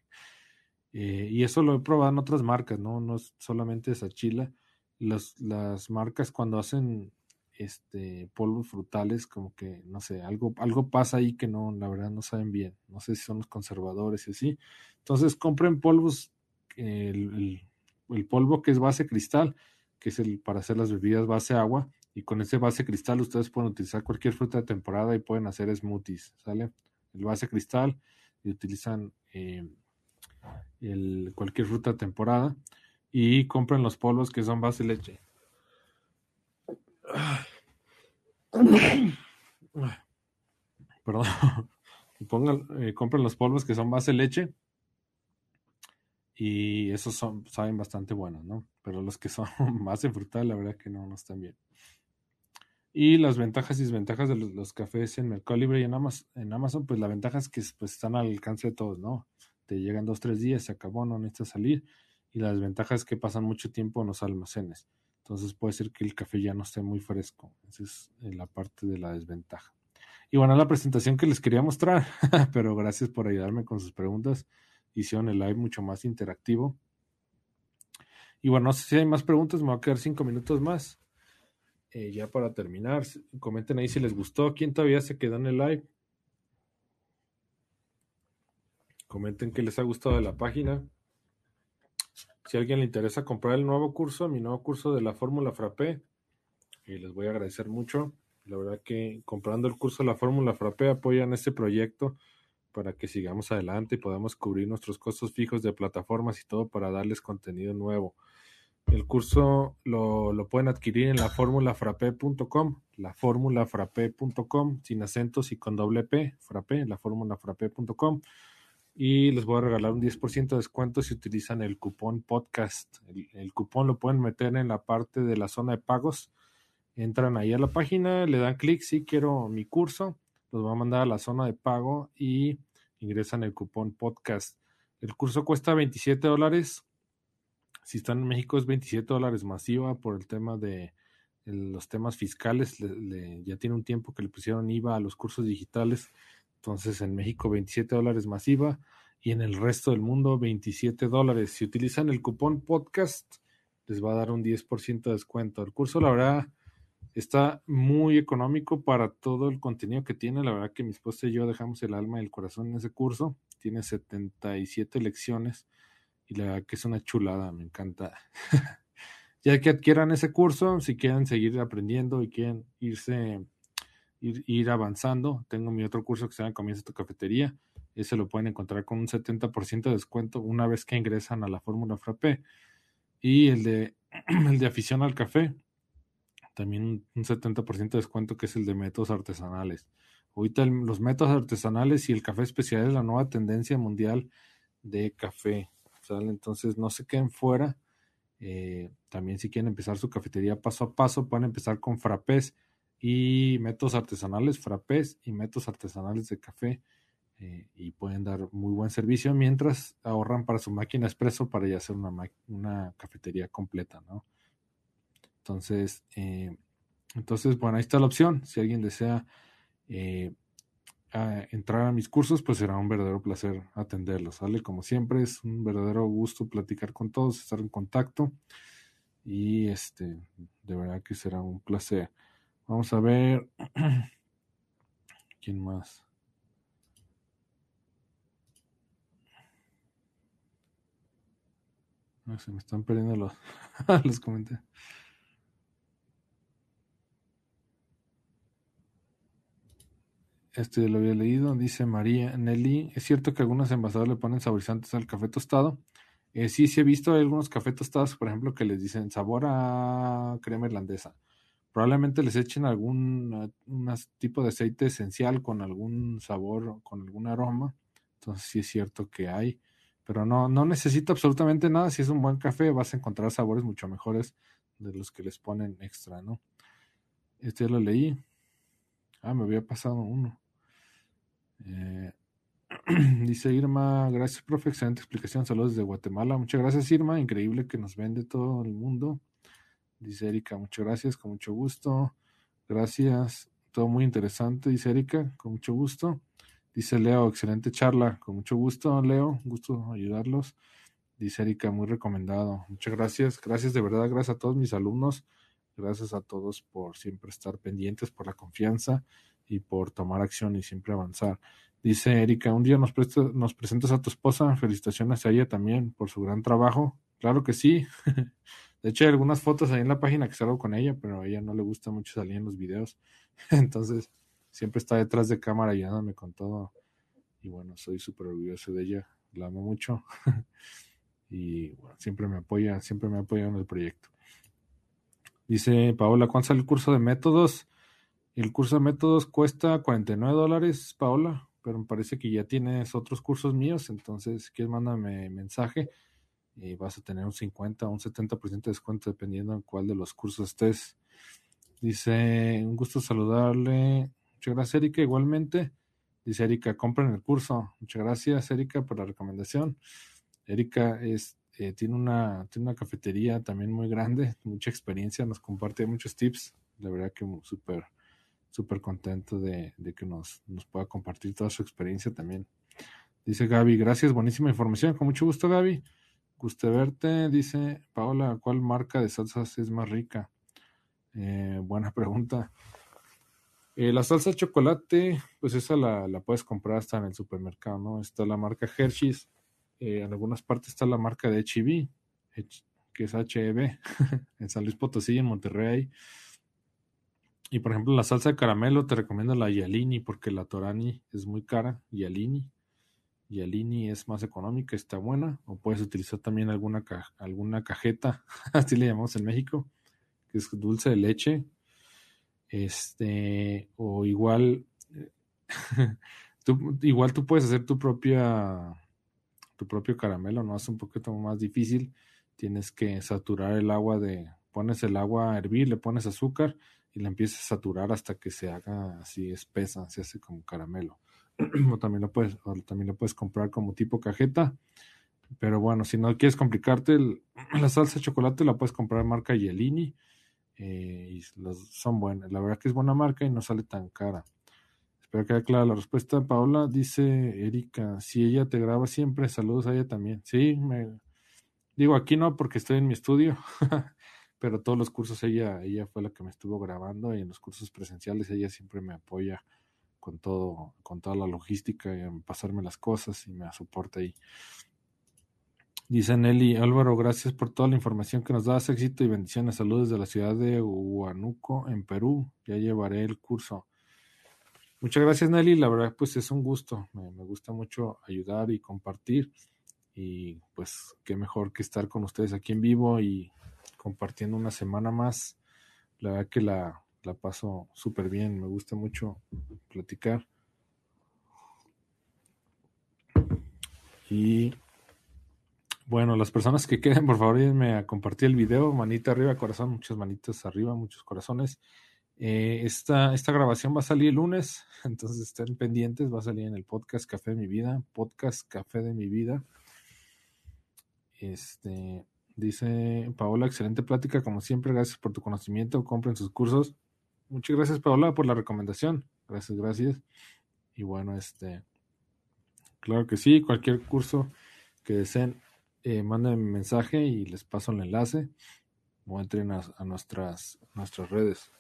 Eh, y eso lo he probado en otras marcas, ¿no? No es solamente Sachila. Las, las marcas cuando hacen este polvos frutales, como que, no sé, algo, algo pasa ahí que no, la verdad no saben bien. No sé si son los conservadores y así. Entonces compren polvos, el, polvo que es base cristal, que es el para hacer las bebidas base agua, y con ese base cristal ustedes pueden utilizar cualquier fruta de temporada y pueden hacer smoothies, ¿sale? El base cristal y utilizan eh, el, cualquier fruta de temporada y compren los polvos que son base leche. Perdón. Eh, compren los polvos que son base leche. Y esos son, saben bastante buenos, ¿no? Pero los que son base frutal, la verdad que no, no están bien. Y las ventajas y desventajas de los, cafés en Mercado Libre y en Amazon, pues la ventaja es que pues, están al alcance de todos, ¿no? Te llegan dos, tres días, se acabó, no necesitas salir. Y la desventaja es que pasan mucho tiempo en los almacenes. Entonces puede ser que el café ya no esté muy fresco. Esa es eh, la parte de la desventaja. Y bueno, la presentación que les quería mostrar, pero gracias por ayudarme con sus preguntas. Hicieron el live mucho más interactivo. Y bueno, no sé si hay más preguntas, me voy a quedar cinco minutos más. Eh, ya para terminar, comenten ahí si les gustó. ¿Quién todavía se quedó en el live? Comenten que les ha gustado de la página. Si a alguien le interesa comprar el nuevo curso, mi nuevo curso de la Fórmula Frappé, y les voy a agradecer mucho. La verdad que comprando el curso de la Fórmula Frappé apoyan este proyecto para que sigamos adelante y podamos cubrir nuestros costos fijos de plataformas y todo para darles contenido nuevo. El curso lo, lo pueden adquirir en la formulafrape.com, la formulafrape.com, sin acentos y con doble P, frappé, la formulafrape.com y les voy a regalar un 10% de descuento si utilizan el cupón podcast. El, cupón lo pueden meter en la parte de la zona de pagos. Entran ahí a la página, le dan clic si quiero mi curso, los va a mandar a la zona de pago y ingresan el cupón podcast. El curso cuesta 27 dólares. Si están en México es 27 dólares masiva por el tema de los temas fiscales. ya tiene un tiempo que le pusieron IVA a los cursos digitales entonces en México 27 dólares masiva y en el resto del mundo 27 dólares. Si utilizan el cupón podcast, les va a dar un 10% de descuento. El curso, la verdad, está muy económico para todo el contenido que tiene. La verdad que mi esposa y yo dejamos el alma y el corazón en ese curso. Tiene 77 lecciones y la verdad que es una chulada, me encanta. ya que adquieran ese curso, si quieren seguir aprendiendo y quieren irse ir, avanzando. Tengo mi otro curso que se llama Comienza tu cafetería. Ese lo pueden encontrar con un 70% de descuento una vez que ingresan a la fórmula Frappé. Y el de, el de afición al café, también un 70% de descuento que es el de métodos artesanales. Ahorita los métodos artesanales y el café especial es la nueva tendencia mundial de café. Entonces no se queden fuera. Eh, también si quieren empezar su cafetería paso a paso, pueden empezar con frappés y métodos artesanales, frappés y métodos artesanales de café. Eh, y pueden dar muy buen servicio mientras ahorran para su máquina expreso para ya hacer una, una cafetería completa, ¿no? Entonces, eh, entonces, bueno, ahí está la opción. Si alguien desea eh, entrar a mis cursos, pues será un verdadero placer atenderlos, ¿sale? Como siempre, es un verdadero gusto platicar con todos, estar en contacto y este, de verdad que será un placer. Vamos a ver. ¿Quién más? No, se me están perdiendo los, los comentarios. Este lo había leído, dice María Nelly. ¿Es cierto que algunos envasadores le ponen saborizantes al café tostado? Eh, sí, sí he visto algunos cafés tostados, por ejemplo, que les dicen sabor a crema irlandesa probablemente les echen algún tipo de aceite esencial con algún sabor, con algún aroma. Entonces sí es cierto que hay, pero no, no necesita absolutamente nada. Si es un buen café vas a encontrar sabores mucho mejores de los que les ponen extra, ¿no? Este ya lo leí. Ah, me había pasado uno. Eh, dice Irma, gracias, profe, excelente explicación. Saludos desde Guatemala. Muchas gracias, Irma. Increíble que nos vende todo el mundo. Dice Erika, muchas gracias, con mucho gusto. Gracias, todo muy interesante, dice Erika, con mucho gusto. Dice Leo, excelente charla, con mucho gusto, Leo, gusto ayudarlos. Dice Erika, muy recomendado. Muchas gracias, gracias de verdad, gracias a todos mis alumnos. Gracias a todos por siempre estar pendientes, por la confianza y por tomar acción y siempre avanzar. Dice Erika, un día nos, nos presentas a tu esposa, felicitaciones a ella también por su gran trabajo. Claro que sí. De hecho, hay algunas fotos ahí en la página que salgo con ella, pero a ella no le gusta mucho salir en los videos. Entonces, siempre está detrás de cámara ayudándome con todo. Y bueno, soy súper orgulloso de ella. La amo mucho. y bueno, siempre me apoya, siempre me apoya en el proyecto. Dice Paola, ¿cuánto sale el curso de métodos? El curso de métodos cuesta 49 dólares, Paola, pero me parece que ya tienes otros cursos míos, entonces si quieres mándame mensaje y vas a tener un 50 o un 70% de descuento dependiendo en cuál de los cursos estés. Dice, un gusto saludarle. Muchas gracias, Erika. Igualmente, dice Erika, compren el curso. Muchas gracias, Erika, por la recomendación. Erika es, eh, tiene, una, tiene una cafetería también muy grande, mucha experiencia, nos comparte muchos tips. La verdad que súper, súper contento de, de, que nos, nos pueda compartir toda su experiencia también. Dice Gaby, gracias, buenísima información. Con mucho gusto, Gaby. Guste verte, dice Paola, ¿cuál marca de salsas es más rica? Eh, buena pregunta. Eh, la salsa chocolate, pues esa la, la, puedes comprar hasta en el supermercado, ¿no? Está la marca Hershey's, eh, en algunas partes está la marca de HEB, que es HEB, en San Luis Potosí, en Monterrey. Y por ejemplo, la salsa de caramelo te recomiendo la Yalini porque la Torani es muy cara, Yalini y Alini es más económica, está buena, o puedes utilizar también alguna, alguna cajeta, así le llamamos en México, que es dulce de leche, este, o igual, igual tú puedes hacer tu propia, tu propio caramelo, no es un poquito más difícil, tienes que saturar el agua de, pones el agua a hervir, le pones azúcar y la empiezas a saturar hasta que se haga así espesa, se hace como caramelo o también lo puedes, también lo puedes comprar como tipo cajeta. Pero bueno, si no quieres complicarte, la salsa de chocolate la puedes comprar marca Yelini. Eh, y son buenas. La verdad que es buena marca y no sale tan cara. Espero que haya clara la respuesta. Paola dice, Erika, si ella te graba siempre, saludos a ella también. Sí, me digo aquí no porque estoy en mi estudio, pero todos los cursos ella, ella fue la que me estuvo grabando y en los cursos presenciales ella siempre me apoya con todo, con toda la logística y en pasarme las cosas y me soporta ahí. Dice Nelly, Álvaro, gracias por toda la información que nos das, éxito y bendiciones. Saludos de la ciudad de Huánuco, en Perú. Ya llevaré el curso. Muchas gracias, Nelly. La verdad, pues es un gusto. Me, me, gusta mucho ayudar y compartir. Y pues qué mejor que estar con ustedes aquí en vivo y compartiendo una semana más. La verdad que la, la paso súper bien, me gusta mucho platicar. Y bueno, las personas que queden, por favor, ayúdenme a compartir el video, manita arriba, corazón, muchas manitas arriba, muchos corazones. Eh, esta, esta grabación va a salir el lunes, entonces estén pendientes, va a salir en el podcast Café de mi vida, podcast Café de mi vida. Este, dice Paola, excelente plática, como siempre, gracias por tu conocimiento, compren sus cursos. Muchas gracias, Paola, por la recomendación. Gracias, gracias. Y bueno, este, claro que sí, cualquier curso que deseen, eh, manden mensaje y les paso el enlace o entren a, nuestras, nuestras redes.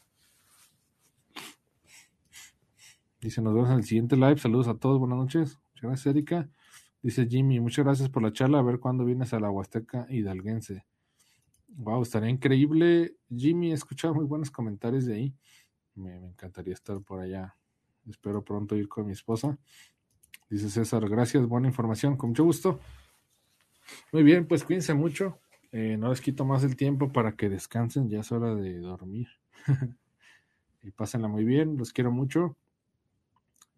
Dice, nos vemos en el siguiente live. Saludos a todos, buenas noches. Muchas gracias, Erika. Dice Jimmy, muchas gracias por la charla. A ver cuándo vienes a la Huasteca Hidalguense. Wow, estaría increíble. Jimmy, he escuchado muy buenos comentarios de ahí. Me, encantaría estar por allá. Espero pronto ir con mi esposa. Dice César, gracias, buena información, con mucho gusto. Muy bien, pues cuídense mucho. Eh, no les quito más el tiempo para que descansen, ya es hora de dormir. y pásenla muy bien, los quiero mucho.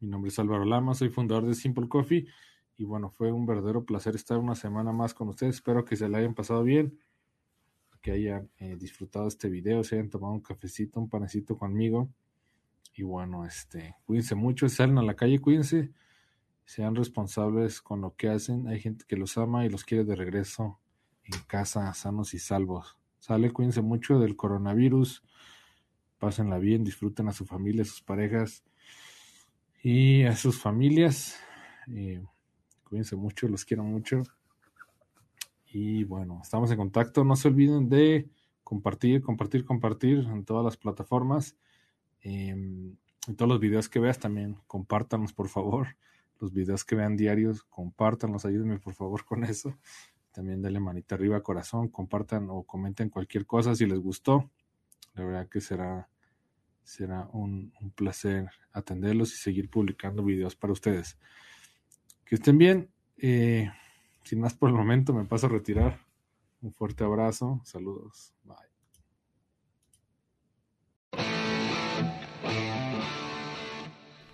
Mi nombre es Álvaro Lama, soy fundador de Simple Coffee. Y bueno, fue un verdadero placer estar una semana más con ustedes. Espero que se la hayan pasado bien que hayan eh, disfrutado este video, se hayan tomado un cafecito, un panecito conmigo. Y bueno, este, cuídense mucho, salen a la calle, cuídense, sean responsables con lo que hacen. Hay gente que los ama y los quiere de regreso en casa, sanos y salvos. Sale, cuídense mucho del coronavirus, pásenla bien, disfruten a su familia, sus parejas y a sus familias. Eh, cuídense mucho, los quiero mucho. Y bueno, estamos en contacto. No se olviden de compartir, compartir, compartir en todas las plataformas. Em, en todos los videos que veas también, compártanos por favor. Los videos que vean diarios, compártanlos, ayúdenme por favor con eso. También dale manita arriba, corazón, compartan o comenten cualquier cosa si les gustó. La verdad que será, será un, un placer atenderlos y seguir publicando videos para ustedes. Que estén bien. Eh, sin más por el momento, me paso a retirar. Un fuerte abrazo. Saludos. Bye.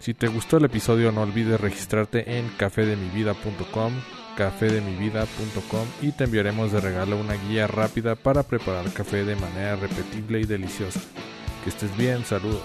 Si te gustó el episodio no olvides registrarte en cafedemivida.com, cafedemivida.com y te enviaremos de regalo una guía rápida para preparar café de manera repetible y deliciosa. Que estés bien, saludos.